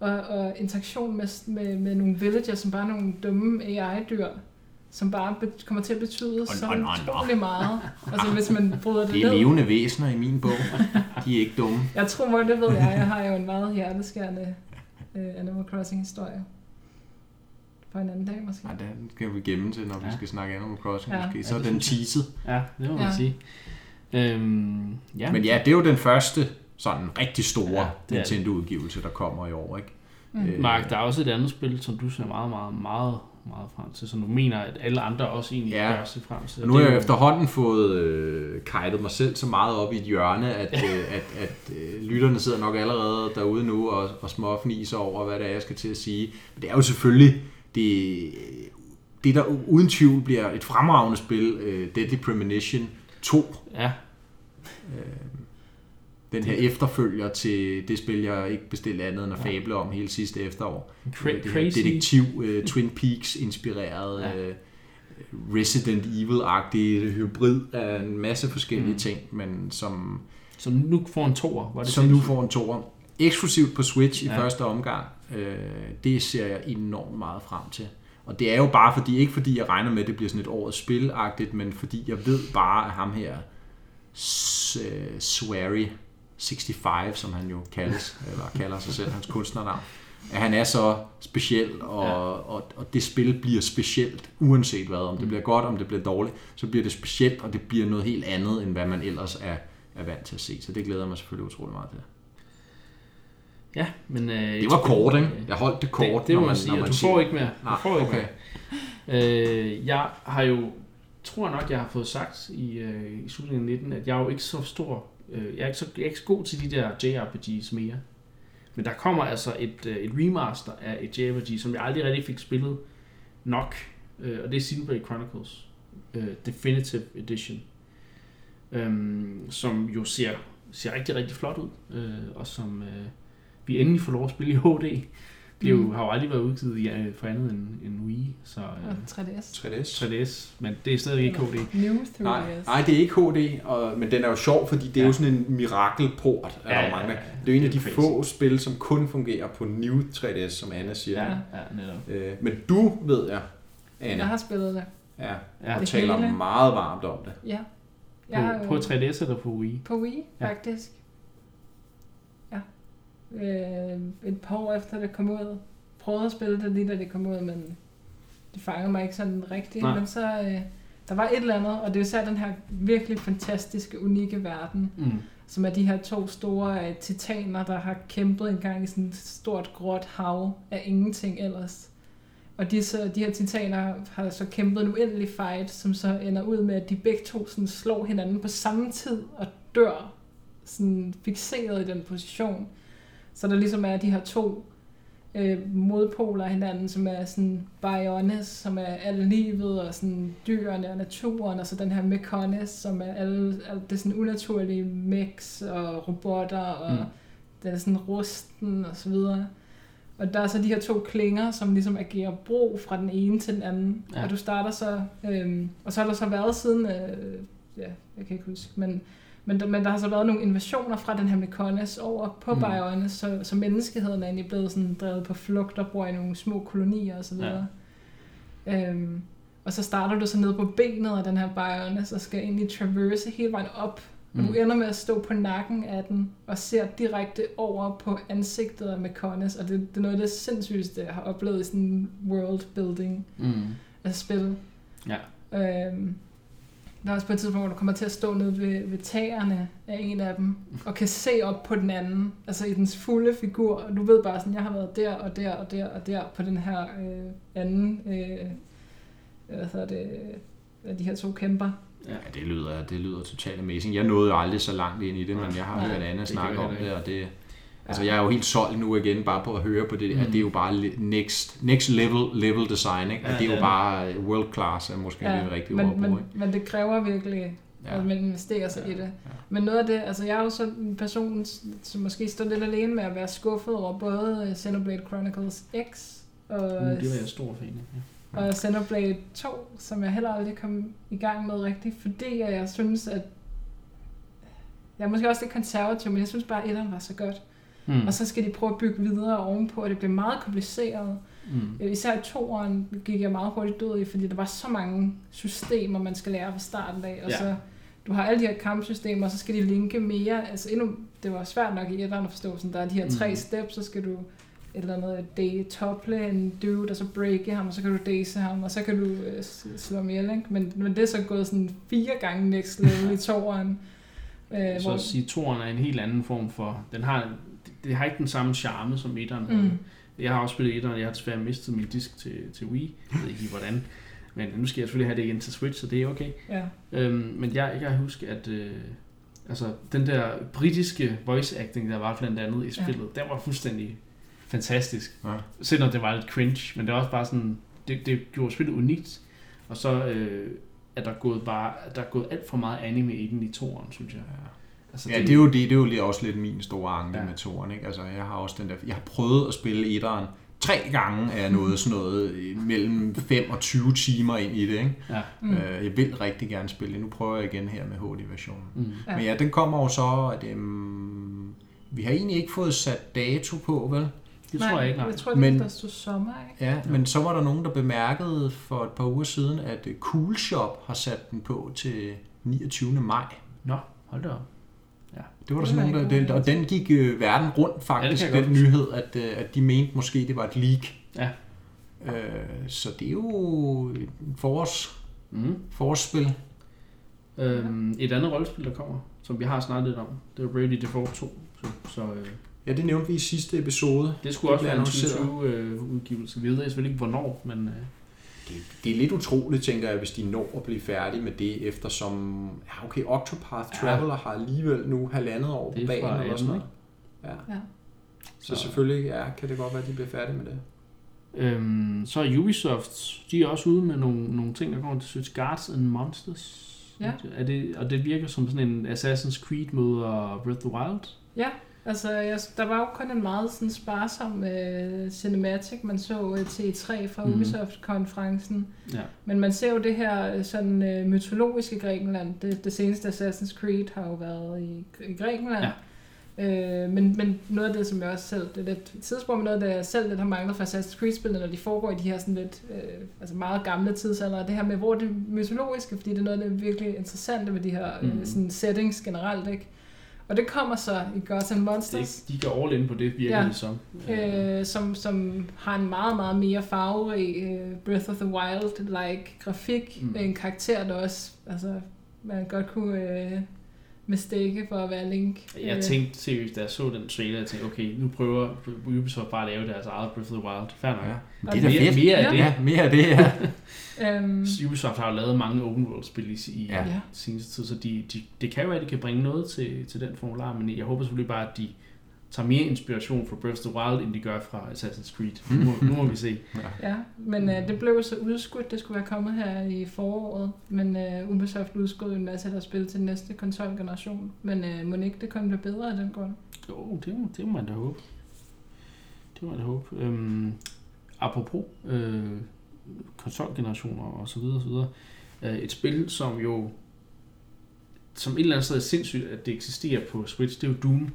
Og, og interaktion med, med, med nogle villagers, som bare er nogle dumme AI-dyr, som bare be, kommer til at betyde så nå. utrolig meget. Altså, hvis man bryder det, Det er ned. levende væsener i min bog. De er ikke dumme. Jeg tror, det ved jeg. Jeg har jo en meget hjerteskærende øh, Animal Crossing-historie. For en anden dag, måske. Nej, den skal vi gemme til, når vi Ja. skal snakke Animal Crossing. Ja. Måske. Så Ja, er den teaset. ja, det må man Ja. sige. Øhm, ja, Men ja, det er jo den første sådan rigtig store Ja. Nintendo-udgivelse, der kommer i år. Ikke? Mm. Øh, Mark, der er også et andet spil, som du ser meget, meget, meget, meget frem til, som du mener, at alle andre også egentlig Ja. gør sig frem til. Og nu har er jeg jo- efterhånden fået øh, kajtet mig selv så meget op i et hjørne, at, <laughs> øh, at, at øh, lytterne sidder nok allerede derude nu og, og småfniser over, hvad det er, jeg skal til at sige. Men det er jo selvfølgelig det, det der uden tvivl bliver et fremragende spil, øh, Deadly Premonition 2. Ja, Den her efterfølger til det spil, jeg ikke bestilte andet end at fable om hele sidste efterår. cra- det her detektiv uh, Twin Peaks inspireret Ja. ja. Resident Evil-agtig hybrid af en masse forskellige Mm. ting, men som, Som nu får en toer. Var det som nu får en toer. Eksklusivt på Switch i Ja. ja. første omgang. Øh, det ser jeg enormt meget frem til. Og det er jo bare fordi, ikke fordi jeg regner med, at det bliver sådan et årets spilagtigt, men fordi jeg ved bare, at ham her, øh, Swery 65, som han jo kaldes, <laughs> eller kalder sig selv, hans kunstnernavn, at han er så speciel, og, Ja. og, og det spil bliver specielt, uanset hvad. Om det Mm. bliver godt, om det bliver dårligt, så bliver det specielt, og det bliver noget helt andet, end hvad man ellers er, er vant til at se. Så det glæder jeg mig selvfølgelig utrolig meget til. Ja, men... Øh, Det var kort, ikke? Jeg holdt det kort, det, det må når man man, sige, når man du siger- får ikke mere. Du Nej, får ikke okay. mere. Øh, jeg har jo, tror nok, jeg har fået sagt i, øh, i slutningen af 19, at jeg er jo ikke så stor, øh, jeg, er ikke så, jeg er ikke så god til de der JRPGs mere. Men der kommer altså et, øh, et remaster af et JRPG, som jeg aldrig rigtig fik spillet nok, øh, og det er Xenoblade Chronicles øh, Definitive Edition, øhm, som jo ser, ser rigtig, rigtig flot ud, øh, og som øh, vi endelig får lov at spille i HD. Det er jo, Mm. har jo aldrig været udgivet i, øh, for andet end, end Wii, så Og øh, 3DS. 3DS. 3DS, men det er stadig ikke HD. New 3DS. Nej, nej, det er ikke HD, og, men den er jo sjov, fordi det er Ja. jo sådan en mirakelport. Ja, Ja, ja, mange. Det er jo en af de få spil, som kun fungerer på New 3DS, som Anna siger. Ja, Ja. netop. Øh, men du ved jeg, Anna, Jeg har spillet det. ja, Ja. og Det taler hele. meget varmt om det. Ja. Jeg har, På, på 3DS eller på Wii? På Wii, Ja. faktisk. Ja. Øh, et par år efter det kom ud. Prøvede at spille det lige da det kom ud, men det fangede mig ikke sådan rigtigt. Nej. Men så, øh, der var et eller andet, og det er især den her virkelig fantastiske, unikke verden, Mm. som er de her to store øh, titaner, der har kæmpet engang i sådan et stort gråt hav af ingenting ellers. Og de, så, de her titaner har så kæmpet en uendelig fight, som så ender ud med, at de begge to sådan slår hinanden på samme tid og dør sådan fixeret i den position. Så der ligesom er de her to øh, modpoler af hinanden, som er sådan Bionis, som er alt livet og sådan dyrene og naturen, og så den her Mekonis, som er alle, alt det sådan unaturlige mix og robotter og Mm. den er sådan rusten og så videre. Og der er så de her to klinger, som ligesom agerer bro fra den ene til den anden. Ja. Og du starter så, øhm, og så har der så været siden, øh, ja, jeg kan ikke huske, men, men, der, men der har så været nogle invasioner fra den her Mekonis over på Mm. mm. Bionis, så, så menneskeheden er egentlig blevet sådan drevet på flugt og bor i nogle små kolonier og så videre. Ja. Øhm, og så starter du så nede på benet af den her Bionis og skal egentlig traverse hele vejen op. Og Mm. du ender med at stå på nakken af den og ser direkte over på ansigtet af Mekonis, og det, det er noget af det sindssygeste, jeg har oplevet i sådan en world building Mm. af spil. Ja. Øhm, der er også på et tidspunkt, hvor du kommer til at stå nede ved, ved tagerne af en af dem, og kan se op på den anden, altså i dens fulde figur, og du ved bare sådan, jeg har været der og der og der og der på den her øh, anden, øh, hvad hedder det, af de her to kæmper. Ja, det lyder, det lyder totalt amazing. Jeg nåede jo aldrig så langt ind i det, men jeg har hørt Anna snakke om det, og det... Altså, jeg er jo helt solgt nu igen, bare på at høre på det, mm. Mm. at det er jo bare le- next, next level, level design, ikke? Ja, At det er jo er bare world class, er måske ja, det rigtige ord men, men, men det kræver virkelig, Ja. ja. at man investerer sig Ja, i det. ja. Men noget af det, altså jeg er jo sådan en person, som måske står lidt alene med at være skuffet over både øh, Xenoblade Chronicles X og, Mm, det var jeg stor fan af. Ja. og Xenoblade 2, som jeg heller aldrig kom i gang med rigtigt, fordi jeg synes, at jeg er måske også lidt konservativ, men jeg synes bare, at var så godt. Mm. Mm. Og så skal de prøve at bygge videre ovenpå, og det bliver meget kompliceret. Mm. Øh, Især i toeren gik jeg meget hurtigt død i, fordi der var så mange systemer, man skal lære fra starten af. Og Ja. så, du har alle de her kampsystemer, og så skal de linke mere. Altså endnu, det var svært nok i etteren at forstå, sådan, der er de her tre Mhm. steps, så skal du et eller andet day tople en dude, og så breake ham, og så kan du daze ham, og så kan du øh, slå ihjel, ikke? Men, men det er så gået sådan fire gange next level i <laughs> toeren. Øh, Så at sige, toren er en helt anden form for... Den har, det har ikke den samme charme som etteren. Mm. Jeg har også spillet etteren, jeg har desværre mistet min disk til, til Wii. Jeg ved ikke lige hvordan. Men nu skal jeg selvfølgelig have det igen til Switch, så det er okay. ja. Øhm, men jeg, jeg kan huske, at øh, altså, den der britiske voice acting, der var blandt andet i spillet, ja. den var fuldstændig fantastisk. Ja. Selvom det var lidt cringe, men det var også bare sådan, det, det gjorde spillet unikt. Og så øh, er der gået bare, der er gået alt for meget anime i den i toeren, synes jeg. Altså, Ja, det er jo, det, det er jo lige også lidt min store anke Ja. ja. med toren, ikke? Altså, jeg har også den der, jeg har prøvet at spille etteren tre gange, er jeg nået sådan noget øh, mellem 5 og 20 timer ind i det, ikke? Ja. Mm. Øh, jeg vil rigtig gerne spille det. Nu prøver jeg igen her med HD-versionen. Mm. Ja. Ja. Men ja, den kommer jo så, at øhm, vi har egentlig ikke fået sat dato på, vel? Det tror jeg ikke, nej. Jeg tror, det Men- der stod sommer, ikke? Ja, men så var der nogen, der bemærkede for et par uger siden, at øh, Cool Shop har sat den på til 29. maj. Nå, hold da op. Det var der Det sådan nogen, der, den, og den gik øh, verden rundt faktisk, Ja, ja, det den nyhed, at, øh, at de mente måske, det var et leak. Ja. Øh, så det er jo et forårs, Mm. forårsspil. Øhm, et andet rollespil, der kommer, som vi har snakket lidt om, det var Bravely Default 2. Så, så øh, Ja, det nævnte vi i sidste episode. det skulle Det også være en annonceret. 2020-udgivelse. Vi ved selvfølgelig ikke, hvornår, men øh, Det, det er lidt utroligt, tænker jeg, hvis de når at blive færdige med det, eftersom, ja okay, Octopath Ja. Traveler har alligevel nu halvandet år på banen eller sådan 18, noget. Ja. Ja. Så selvfølgelig ja, kan det godt være, at de bliver færdige med det. Øhm, så er Ubisoft, de er også ude med nogle, nogle ting, der kommer til Switch Guards and Monsters. Ja. Er det, og det virker som sådan en Assassin's Creed møder Breath of the Wild. Ja, altså jeg, der var jo kun en meget sådan sparsom uh, cinematic, man så uh, til E3 fra Mhm. mm. Ubisoft-konferencen. Ja. Men man ser jo det her øh, sådan uh, mytologiske Grækenland. Det, det seneste Assassin's Creed har jo været i, i Grækenland. Ja. Øh, men, men noget af det, som jeg også selv, det er lidt tidspunkt, men noget af det, jeg selv lidt har manglet fra Assassin's Creed-spillene, når de foregår i de her sådan lidt, øh, altså meget gamle tidsalder, det her med, hvor det mytologiske, fordi det er noget, der er virkelig interessante ved de her øh, sådan settings generelt, ikke? Og det kommer så i Gods and Monsters. Det, de går all in på det, virker Ja. som. øh, som, som har en meget, meget mere farverig øh, Breath of the Wild-like grafik, mm. en karakter, der også, altså, man godt kunne øh, mistake for at være Link. Jeg Øh, tænkte seriøst, da jeg så den trailer, jeg tænkte, okay, nu prøver Ubisoft bare at lave deres eget Breath of the Wild. Fair nok. Ja. Det er da mere, fedt. mere af det. Ja, mere af det, ja. <laughs> øhm, Ubisoft har jo lavet mange open world spil i, i ja. seneste tid, så de, de, det kan jo være, at de kan bringe noget til, til den formular, men jeg håber selvfølgelig bare, at de tager mere inspiration fra Breath of the Wild, end de gør fra Assassin's Creed. Nu må, nu må vi se. <laughs> Ja, men øh, det blev så udskudt. Det skulle være kommet her i foråret, men øh, Ubisoft udskød jo en masse af deres spil til næste konsolgeneration. Men øh, må ikke det komme bedre af den grund? Jo, det, må- det må man da håbe. Det må man da håbe. Øhm, apropos øh, konsolgenerationer og så videre, og så videre. Øh, et spil, som jo som et eller andet sted er sindssygt, at det eksisterer på Switch, det er jo Doom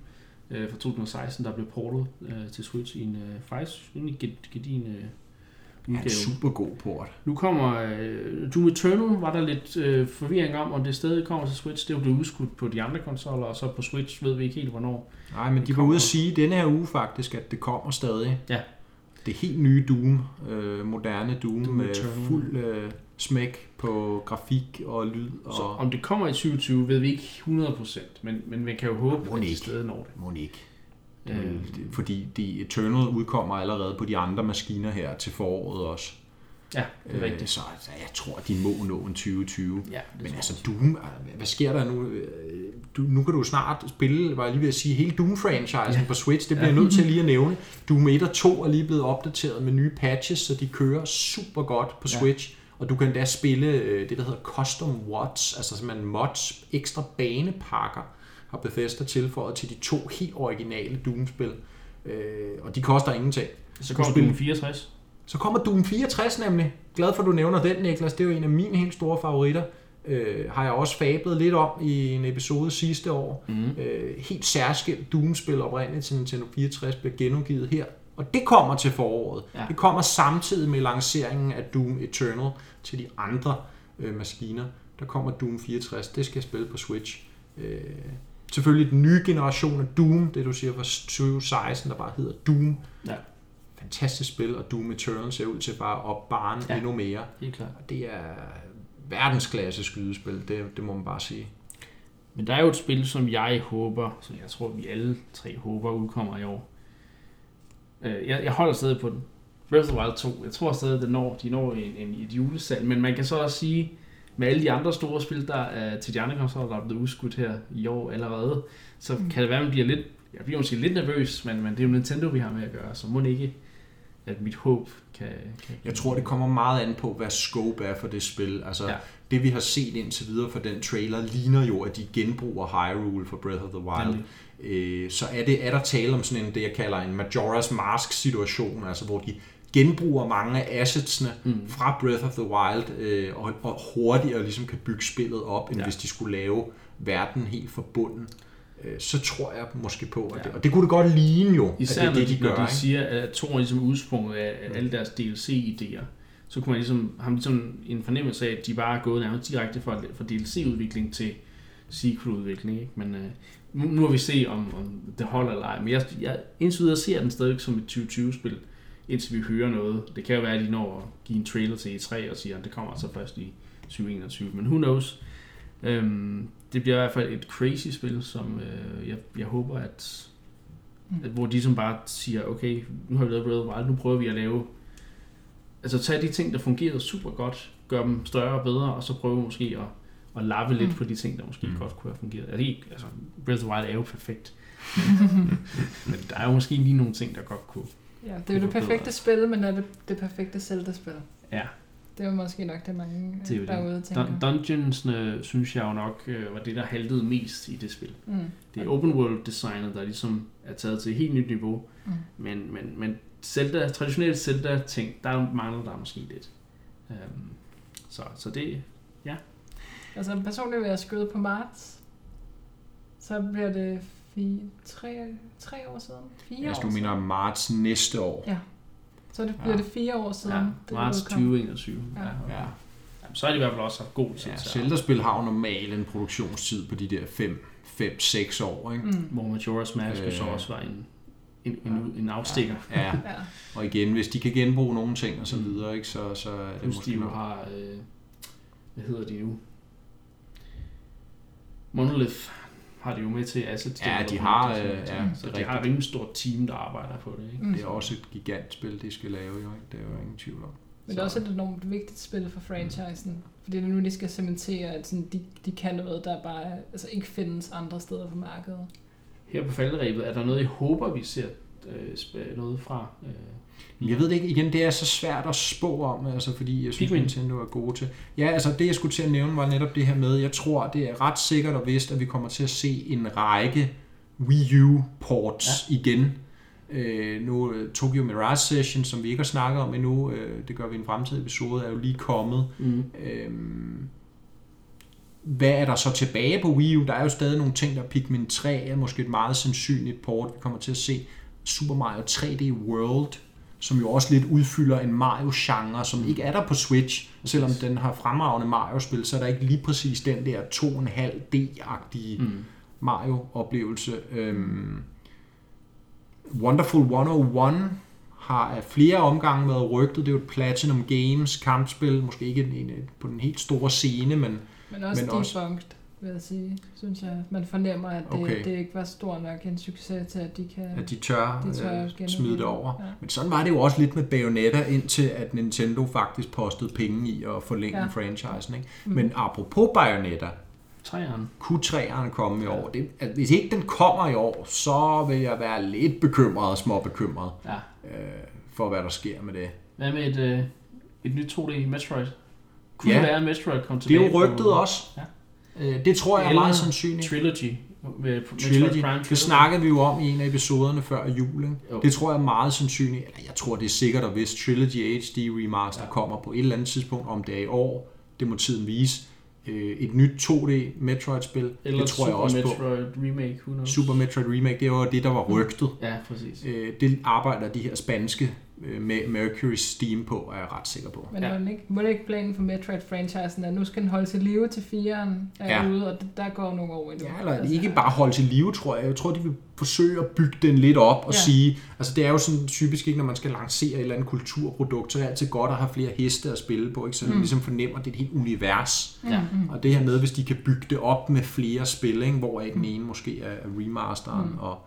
øh, fra 2016, der blev portet øh, til Switch i en øh, faktisk ged- gedin øh, udgave. en super god port. Nu kommer øh, Doom Eternal, var der lidt øh, forvirring om, om det stadig kommer til Switch. Det er jo blevet udskudt på de andre konsoller, og så på Switch ved vi ikke helt, hvornår. Nej, men de var ude at sige denne her uge faktisk, at det kommer stadig. Ja. Det helt nye Doom, øh, moderne Doom, Doom med Eternal. fuld øh, smæk på grafik og lyd. Og... Så om det kommer i 2020, ved vi ikke 100%, men, men man kan jo håbe, at de ikke. stadig når det. Må ikke. Øh, Øh, det- fordi de Eternal udkommer allerede på de andre maskiner her til foråret også. ja, det er Øh, rigtigt. så altså, jeg tror, at de må nå en 2020. Ja, det Men altså. Doom, øh, hvad sker der nu? Øh, Du, nu kan du snart spille, var jeg lige ved at sige, hele Doom-franchisen Ja. på Switch. Det bliver Ja. jeg nødt til <laughs> lige at nævne. Doom 1 og 2 er lige blevet opdateret med nye patches, så de kører super godt på Ja. Og du kan da spille øh, det, der hedder Custom Watts, altså simpelthen mods, ekstra banepakker, har Bethesda tilføjet til de to helt originale Doom-spil. Øh, og de koster ingenting. Så kommer Doom 64. Så kommer Doom 64 nemlig. Glad for, at du nævner den, Niklas. Det er jo en af mine helt store favoritter. Øh, har jeg også fablet lidt om i en episode sidste år. Mm. Øh, helt særskilt Doom-spil oprindeligt til Nintendo 64 bliver genudgivet her. Og det kommer til foråret. Ja. Det kommer samtidig med lanceringen af Doom Eternal til de andre øh, maskiner. Der kommer Doom 64. Det skal jeg spille på Switch. Øh, selvfølgelig den nye generation af Doom, det du siger fra 2016, der bare hedder Doom. Ja. Fantastisk spil, og Doom Eternal ser ud til bare at op barn Ja. ja. endnu mere. Helt klart. Og det er verdensklasse skydespil, det, det må man bare sige. Men der er jo et spil, som jeg håber, som jeg tror, vi alle tre håber, udkommer i år. Øh, Jeg, jeg holder stadig på den. Breath of the Wild 2. Jeg tror stadig, det når, de når en, en, et julesalg. Men man kan så også sige, med alle de andre store spil, der er til de andre konsoller, der er blevet udskudt her i år allerede, så Mm. kan det være, at man bliver lidt, jeg bliver måske lidt nervøs, men, men det er jo Nintendo, vi har med at gøre, så må det ikke, at mit håb kan... kan Jeg tror, det kommer meget an på, hvad scope er for det spil. Altså, ja. det vi har set indtil videre for den trailer, ligner jo, at de genbruger Hyrule for Breath of the Wild. Nemlig. Øh, så er, det, er der tale om sådan en, det jeg kalder en Majora's Mask situation, altså hvor de genbruger mange af assetsene Mm. fra Breath of the Wild, øh, og, og hurtigere ligesom kan bygge spillet op, end Ja. hvis de skulle lave verden helt forbunden. Øh, så tror jeg måske på, at Ja. det, og det kunne det godt ligne jo, Især at det er når det, de, de når gør. de ikke? siger, at to er ligesom udsprunget af af alle deres DLC-idéer, så kunne man ligesom, have ligesom en fornemmelse af, at de bare er gået nærmest direkte fra, fra DLC-udvikling til sequel-udvikling. Ikke? Men øh, nu, nu må vi se, om, om det holder eller ej. Men jeg, jeg indtil videre ser den stadig som et 2020-spil, indtil vi hører noget. Det kan jo være, at de når at give en trailer til E3 og siger, at det kommer altså først i 2021. Men who knows? Øhm, det bliver i hvert fald et crazy spil, som øh, jeg, jeg håber, at at, hvor de som bare siger, okay, nu har vi lavet Breath of Wild, nu prøver vi at lave, altså tage de ting, der fungerede super godt, gøre dem større og bedre, og så prøve måske at, at lappe lidt Mm. på de ting, der måske Mm. godt kunne have fungeret. Altså, ikke, altså Breath of the Wild er jo perfekt, <laughs> men der er jo måske lige nogle ting, der godt kunne. Ja, det er jo det perfekte spil, men er det det perfekte Zelda-spil? Ja, Det er jo måske nok det, mange Det er øh, det. derude tænker. Dun- Dungeonsne synes jeg jo nok øh, var det, der haltede mest i det spil. Mm. Det er open world designet, der ligesom er taget til et helt nyt niveau, Mm. Men, men, men Zelda, traditionelt Zelda-ting, der mangler der måske lidt. Um, så, så det, Altså personligt vil jeg skyde på marts. Så bliver det fire, tre, tre år siden. Fire Hvis år du mener siden. marts næste år. Ja. Så det bliver Ja. det fire år siden. ja, det marts udkom. 2021. Ja. Ja. Ja. Ja. Jamen, så er det i hvert fald også haft god tid Ja, til at- Zelda-spil har jo normalt en produktionstid på de der 5-6 år, ikke? Mm. Hvor Majora's Mask øh, så også var en, en, en, en afstikker. Ja, Ja. og igen, hvis de kan genbruge nogle ting og så Mm. videre, ikke, så, så er det Plus måske de jo har, øh, hvad hedder de nu? Monolith har de jo med til assets. Ja, de development har, øh, ja, så det de rigtigt. har et rimelig stort team, der arbejder på det. Ikke? Mm. Det er også et gigantspil, de skal lave, jo, ikke? Det er jo ingen tvivl om. Men det er også et enormt vigtigt spil for franchisen. Fordi det er nu, de skal cementere, at sådan, de, de kan noget, der bare altså, ikke findes andre steder på markedet. her på falderæbet, er der noget, I håber, vi ser øh, noget fra? Øh, Jeg ved det ikke, igen, det er så svært at spå om, altså, fordi jeg synes, Pikmin. Nintendo er gode til. Ja, altså det jeg skulle til at nævne var netop det her med, jeg tror, det er ret sikkert og vist, at vi kommer til at se en række Wii U ports ja. igen. Øh, nu øh, Tokyo Mirage Session, som vi ikke har snakket om endnu, øh, det gør vi i en fremtidig episode, er jo lige kommet. mm. Øhm, hvad er der så tilbage på Wii U? Der er jo stadig nogle ting, der er Pikmin 3 er måske et meget sandsynligt port. Vi kommer til at se Super Mario 3D World, som jo også lidt udfylder en Mario-genre, som ikke er der på Switch. Selvom den har fremragende Mario-spil, så er der ikke lige præcis den der 2,5D-agtige Mm. Mario-oplevelse. Øhm, Wonderful 101 har af flere omgange været rygtet. Det er jo et Platinum Games kampspil. Måske ikke en, en, på den helt store scene, men Men også Men men også- vil jeg sige, synes jeg. Man fornemmer, at det, Okay. det ikke var stor nok en succes til, at de kan... at de tør, de tør øh, smide det det. over. Ja. Men sådan var det jo også lidt med Bayonetta, indtil at Nintendo faktisk postede penge i at forlænge ja. Franchisen. Ikke? Mm. Men apropos Bayonetta, Træerne. kunne træerne komme i år? Det, at hvis ikke den kommer i år, så vil jeg være lidt bekymret og småbekymret Ja. øh, for, hvad der sker med det. Hvad med et, øh, et nyt 2D Metroid? Kunne Ja. det være, at Metroid kom Det tilbage er jo rygtet på også. Ja. Øh, det tror jeg er Eller meget sandsynligt. Trilogy? Med Trilogy. Prime Det snakkede vi jo om i en af episoderne før jul. Ikke? Det tror jeg er meget sandsynligt. Eller jeg tror, det er sikkert, at hvis Trilogy HD Remaster Ja. kommer på et eller andet tidspunkt, om det er i år, det må tiden vise. Øh, et nyt 2D Metroid-spil, Eller det tror jeg Super også på. Metroid Remake, who knows? Super Metroid Remake, det var det, der var rygtet. Ja, præcis. Øh, det arbejder de her spanske med Mercury Steam på, er jeg ret sikker på. Men Ja. må, det ikke, må det ikke planen for Metroid-franchisen, at nu skal den holde til live til 4'eren er Ja. ude, og der går nogle år endnu. Ja, eller ikke bare holde til live, tror jeg. Jeg tror, de vil forsøge at bygge den lidt op og ja. Sige, altså det er jo sådan typisk ikke, når man skal lancere et eller andet kulturprodukt, så er det altid godt at have flere heste at spille på, ikke? så man Mm. ligesom fornemmer, at det er et helt univers. Ja. Mm. Og det her med, hvis de kan bygge det op med flere spil, ikke? hvor den ene måske er er remasteren Mm. og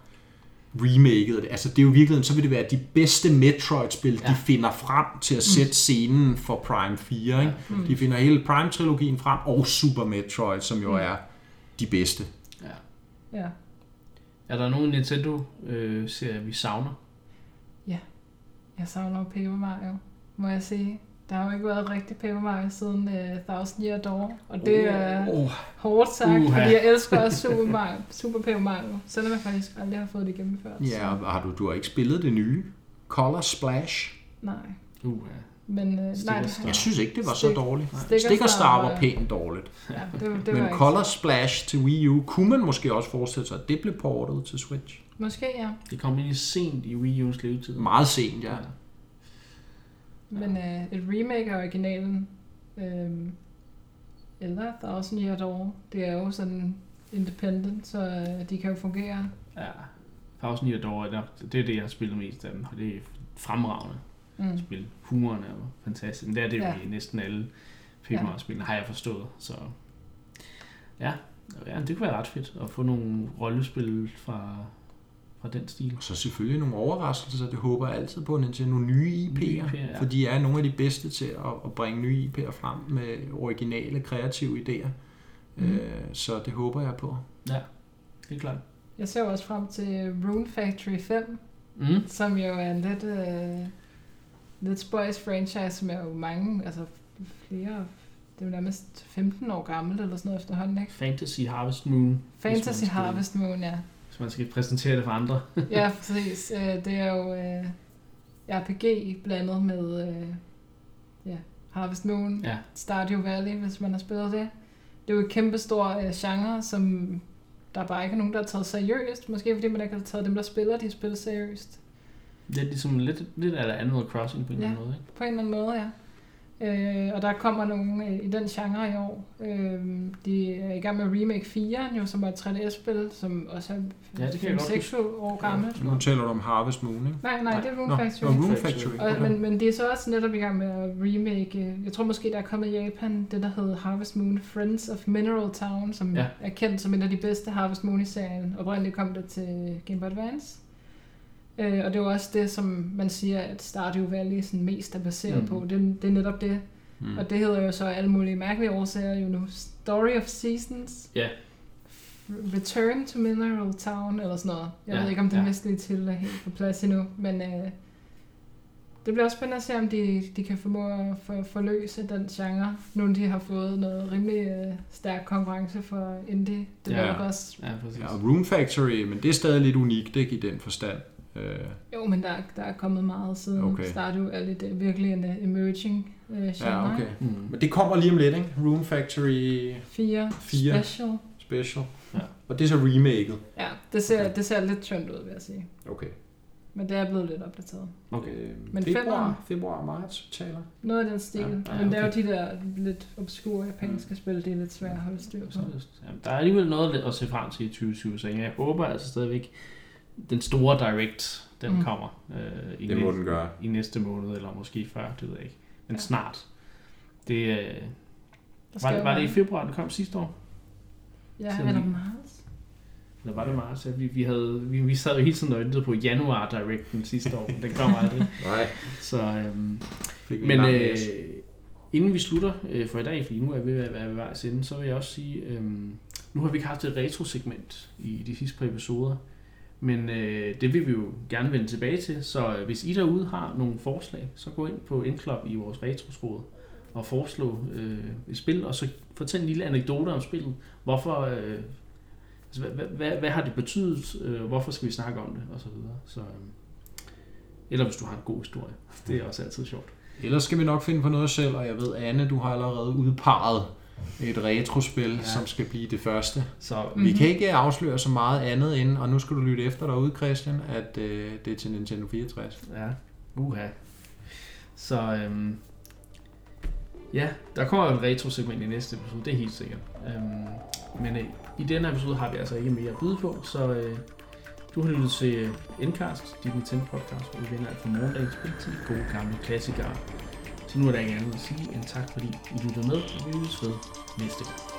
remaket. af det. Altså det er jo i virkeligheden, så vil det være de bedste Metroid-spil, ja. Ja. de finder frem til at sætte scenen for Prime 4. Ikke? Mm. De finder hele Prime-trilogien frem, og Super Metroid, som jo Mm. er de bedste. Ja. Ja. Er der nogen Nintendo-serier, vi savner? Jeg savner jo Paper Mario, må jeg sige. Der har jo ikke været rigtig Paper Mario siden uh, Thousand Year Door, og det er Oh, hårdt sagt, uh-huh. fordi jeg elsker også Super, Mario, Super Paper Mario, selvom jeg faktisk aldrig har fået det gennemført. Ja, og har du, du har ikke spillet det nye? Color Splash? Nej, Uh, men uh, nej, det Jeg synes ikke, det var så Stik- dårligt. Sticker Sticker Star var var- pænt dårligt. Ja, det, var- det var Men ikke Color Splash til Wii U kunne man måske også forestille sig, at det blev portet til Switch. Måske ja, det kom egentlig sent i Wii U's levetid. Meget sent, ja. Men uh, et remake af originalen, øhm, eller Thousand Year Door, det er jo sådan independent, så uh, de kan jo fungere. Ja. Thousand Year Door, det er det, jeg har spillet mest af dem, og det er fremragende Mm. spil. Humoren er jo fantastisk, men det er det jo Ja. i næsten alle Paper Mario-spillene, har jeg forstået. Så ja, ja, det kunne være ret fedt at få nogle rollespil fra, fra den stil. Og så selvfølgelig nogle overraskelser, det håber jeg altid på, Nintendo. Nogle nye IP'er, Nye IP'er, ja. for de er nogle af de bedste til at, at bringe nye IP'er frem med originale, kreative idéer. Mm. Øh, så det håber jeg på. Helt klart. Jeg ser også frem til Rune Factory 5, Mm. som jo er en lidt, øh, lidt spøjs franchise, som er jo mange, altså flere, det er jo nærmest 15 år gammelt eller sådan noget efterhånden, ikke? Fantasy Harvest Moon, Fantasy Harvest Moon, ja. Hvis man skal præsentere det for andre. <laughs> Ja, præcis. Øh, Det er jo øh, RPG blandet med øh, ja, Harvest Moon, Ja. Stardew Valley, hvis man har spillet det. Det er jo et kæmpe stor genre, som der bare ikke er nogen, der har taget seriøst. Måske fordi man ikke har taget dem, der spiller de spil seriøst. Lidt ligesom lidt, lidt af Animal Crossing på en Ja. eller anden måde. Ikke? På en eller anden måde, ja. Øh, og der kommer nogen øh, i den genre i år. Øh, de er i gang med remake 4, jo, som er et 3DS-spil, som også er Ja, det kan jeg godt 6 år gammelt. Nu taler du om Harvest Moon, ikke? Nej, nej, det er Rune Nå, Factory. Nå, Rune Factory. Factory. Og, Okay. men, men det er så også netop i gang med at remake, øh, jeg tror måske der er kommet i Japan, det der hedder Harvest Moon Friends of Mineral Town, som Ja. ja. er kendt som en af de bedste Harvest Moon i serien. Oprindeligt kom det til Game Boy Advance. Øh, og det er jo også det, som man siger, at Stardew Valley sådan mest er baseret mm. på. Det, det er netop det. Mm. Og det hedder jo så alle mulige mærkelige årsager jo nu Story of Seasons. Ja. Return to Mineral Town, eller sådan noget. Jeg Ja, ved ikke, om den ja. vestlige titel er helt på plads endnu, men øh, det bliver også spændende at se, om de, de kan formå at for, forløse den genre, nu de har fået noget rimelig øh, stærk konkurrence for indie developers. Ja, præcis. Ja, og Rune Factory, men det er stadig lidt unikt, ikke, i den forstand. Øh, Jo, men der, der er kommet meget siden Okay. okay. Stardew er lidt virkelig en øh, emerging øh, genre. ja, okay. Mm. Men det kommer lige om lidt, ikke? Rune Factory Fire, Fire. special. Special. Ja. Og det er så remaket. Ja, det ser, det ser lidt tyndt ud, vil jeg sige. Okay. Men det er blevet lidt opdateret. Okay. Øh, Men februar, februar? februar, marts taler. Noget af den stil. Ja, Ja, ja, men det er jo okay. de der lidt obskure japanske spil, det er lidt svært at holde styr på. Jamen, der er alligevel noget at se frem til i 2020, så jeg håber altså stadigvæk, den store Direct, den mm. Mm. kommer øh, i, Det må næ- den gøre. i næste måned, eller måske før, det ved jeg ikke. Men Ja. snart. Det, øh, var, det, var det i februar, den kom sidste år? Ja, så eller marts. Eller var det marts? Ja, vi, vi, havde, vi, vi sad jo hele tiden og ventede på januar Directen sidste år, men den kom aldrig. <laughs> Nej. Så, øhm, Men øh, inden vi slutter øh, for i dag, fordi nu er vi ved at være ved vejs ende, så vil jeg også sige, øh, nu har vi ikke haft et retro-segment i de sidste par episoder, men øh, det vil vi jo gerne vende tilbage til, så øh, hvis I derude har nogle forslag, så gå ind på Endclub i vores retrosråd og foreslå øh, et spil, og så fortæl en lille anekdote om spillet. Hvorfor, øh, altså, hvad, hvad, hvad, hvad har det betydet? Øh, hvorfor skal vi snakke om det? Og så videre. Så, øh, eller hvis du har en god historie. Det er også altid sjovt. Ellers skal vi nok finde på noget selv, og jeg ved, Anne, du har allerede udpeget et retrospil, Ja. som skal blive det første. Så Mm-hmm. Vi kan ikke afsløre så meget andet end, og nu skal du lytte efter derude, Christian, at øh, det er til Nintendo 64. Ja, uha. Så øhm, ja, der kommer et retro-segment i næste episode, det er helt sikkert. Øhm, men øh, i denne episode har vi altså ikke mere at byde på, så øh, du har lyttet til Endcast, dit Nintendo podcast, hvor vi vender alt fra morgendagens spiltid, gode gamle klassikere. Så nu er der ikke andet at sige end tak, fordi I lyttede med, og vi ses ved næste gang.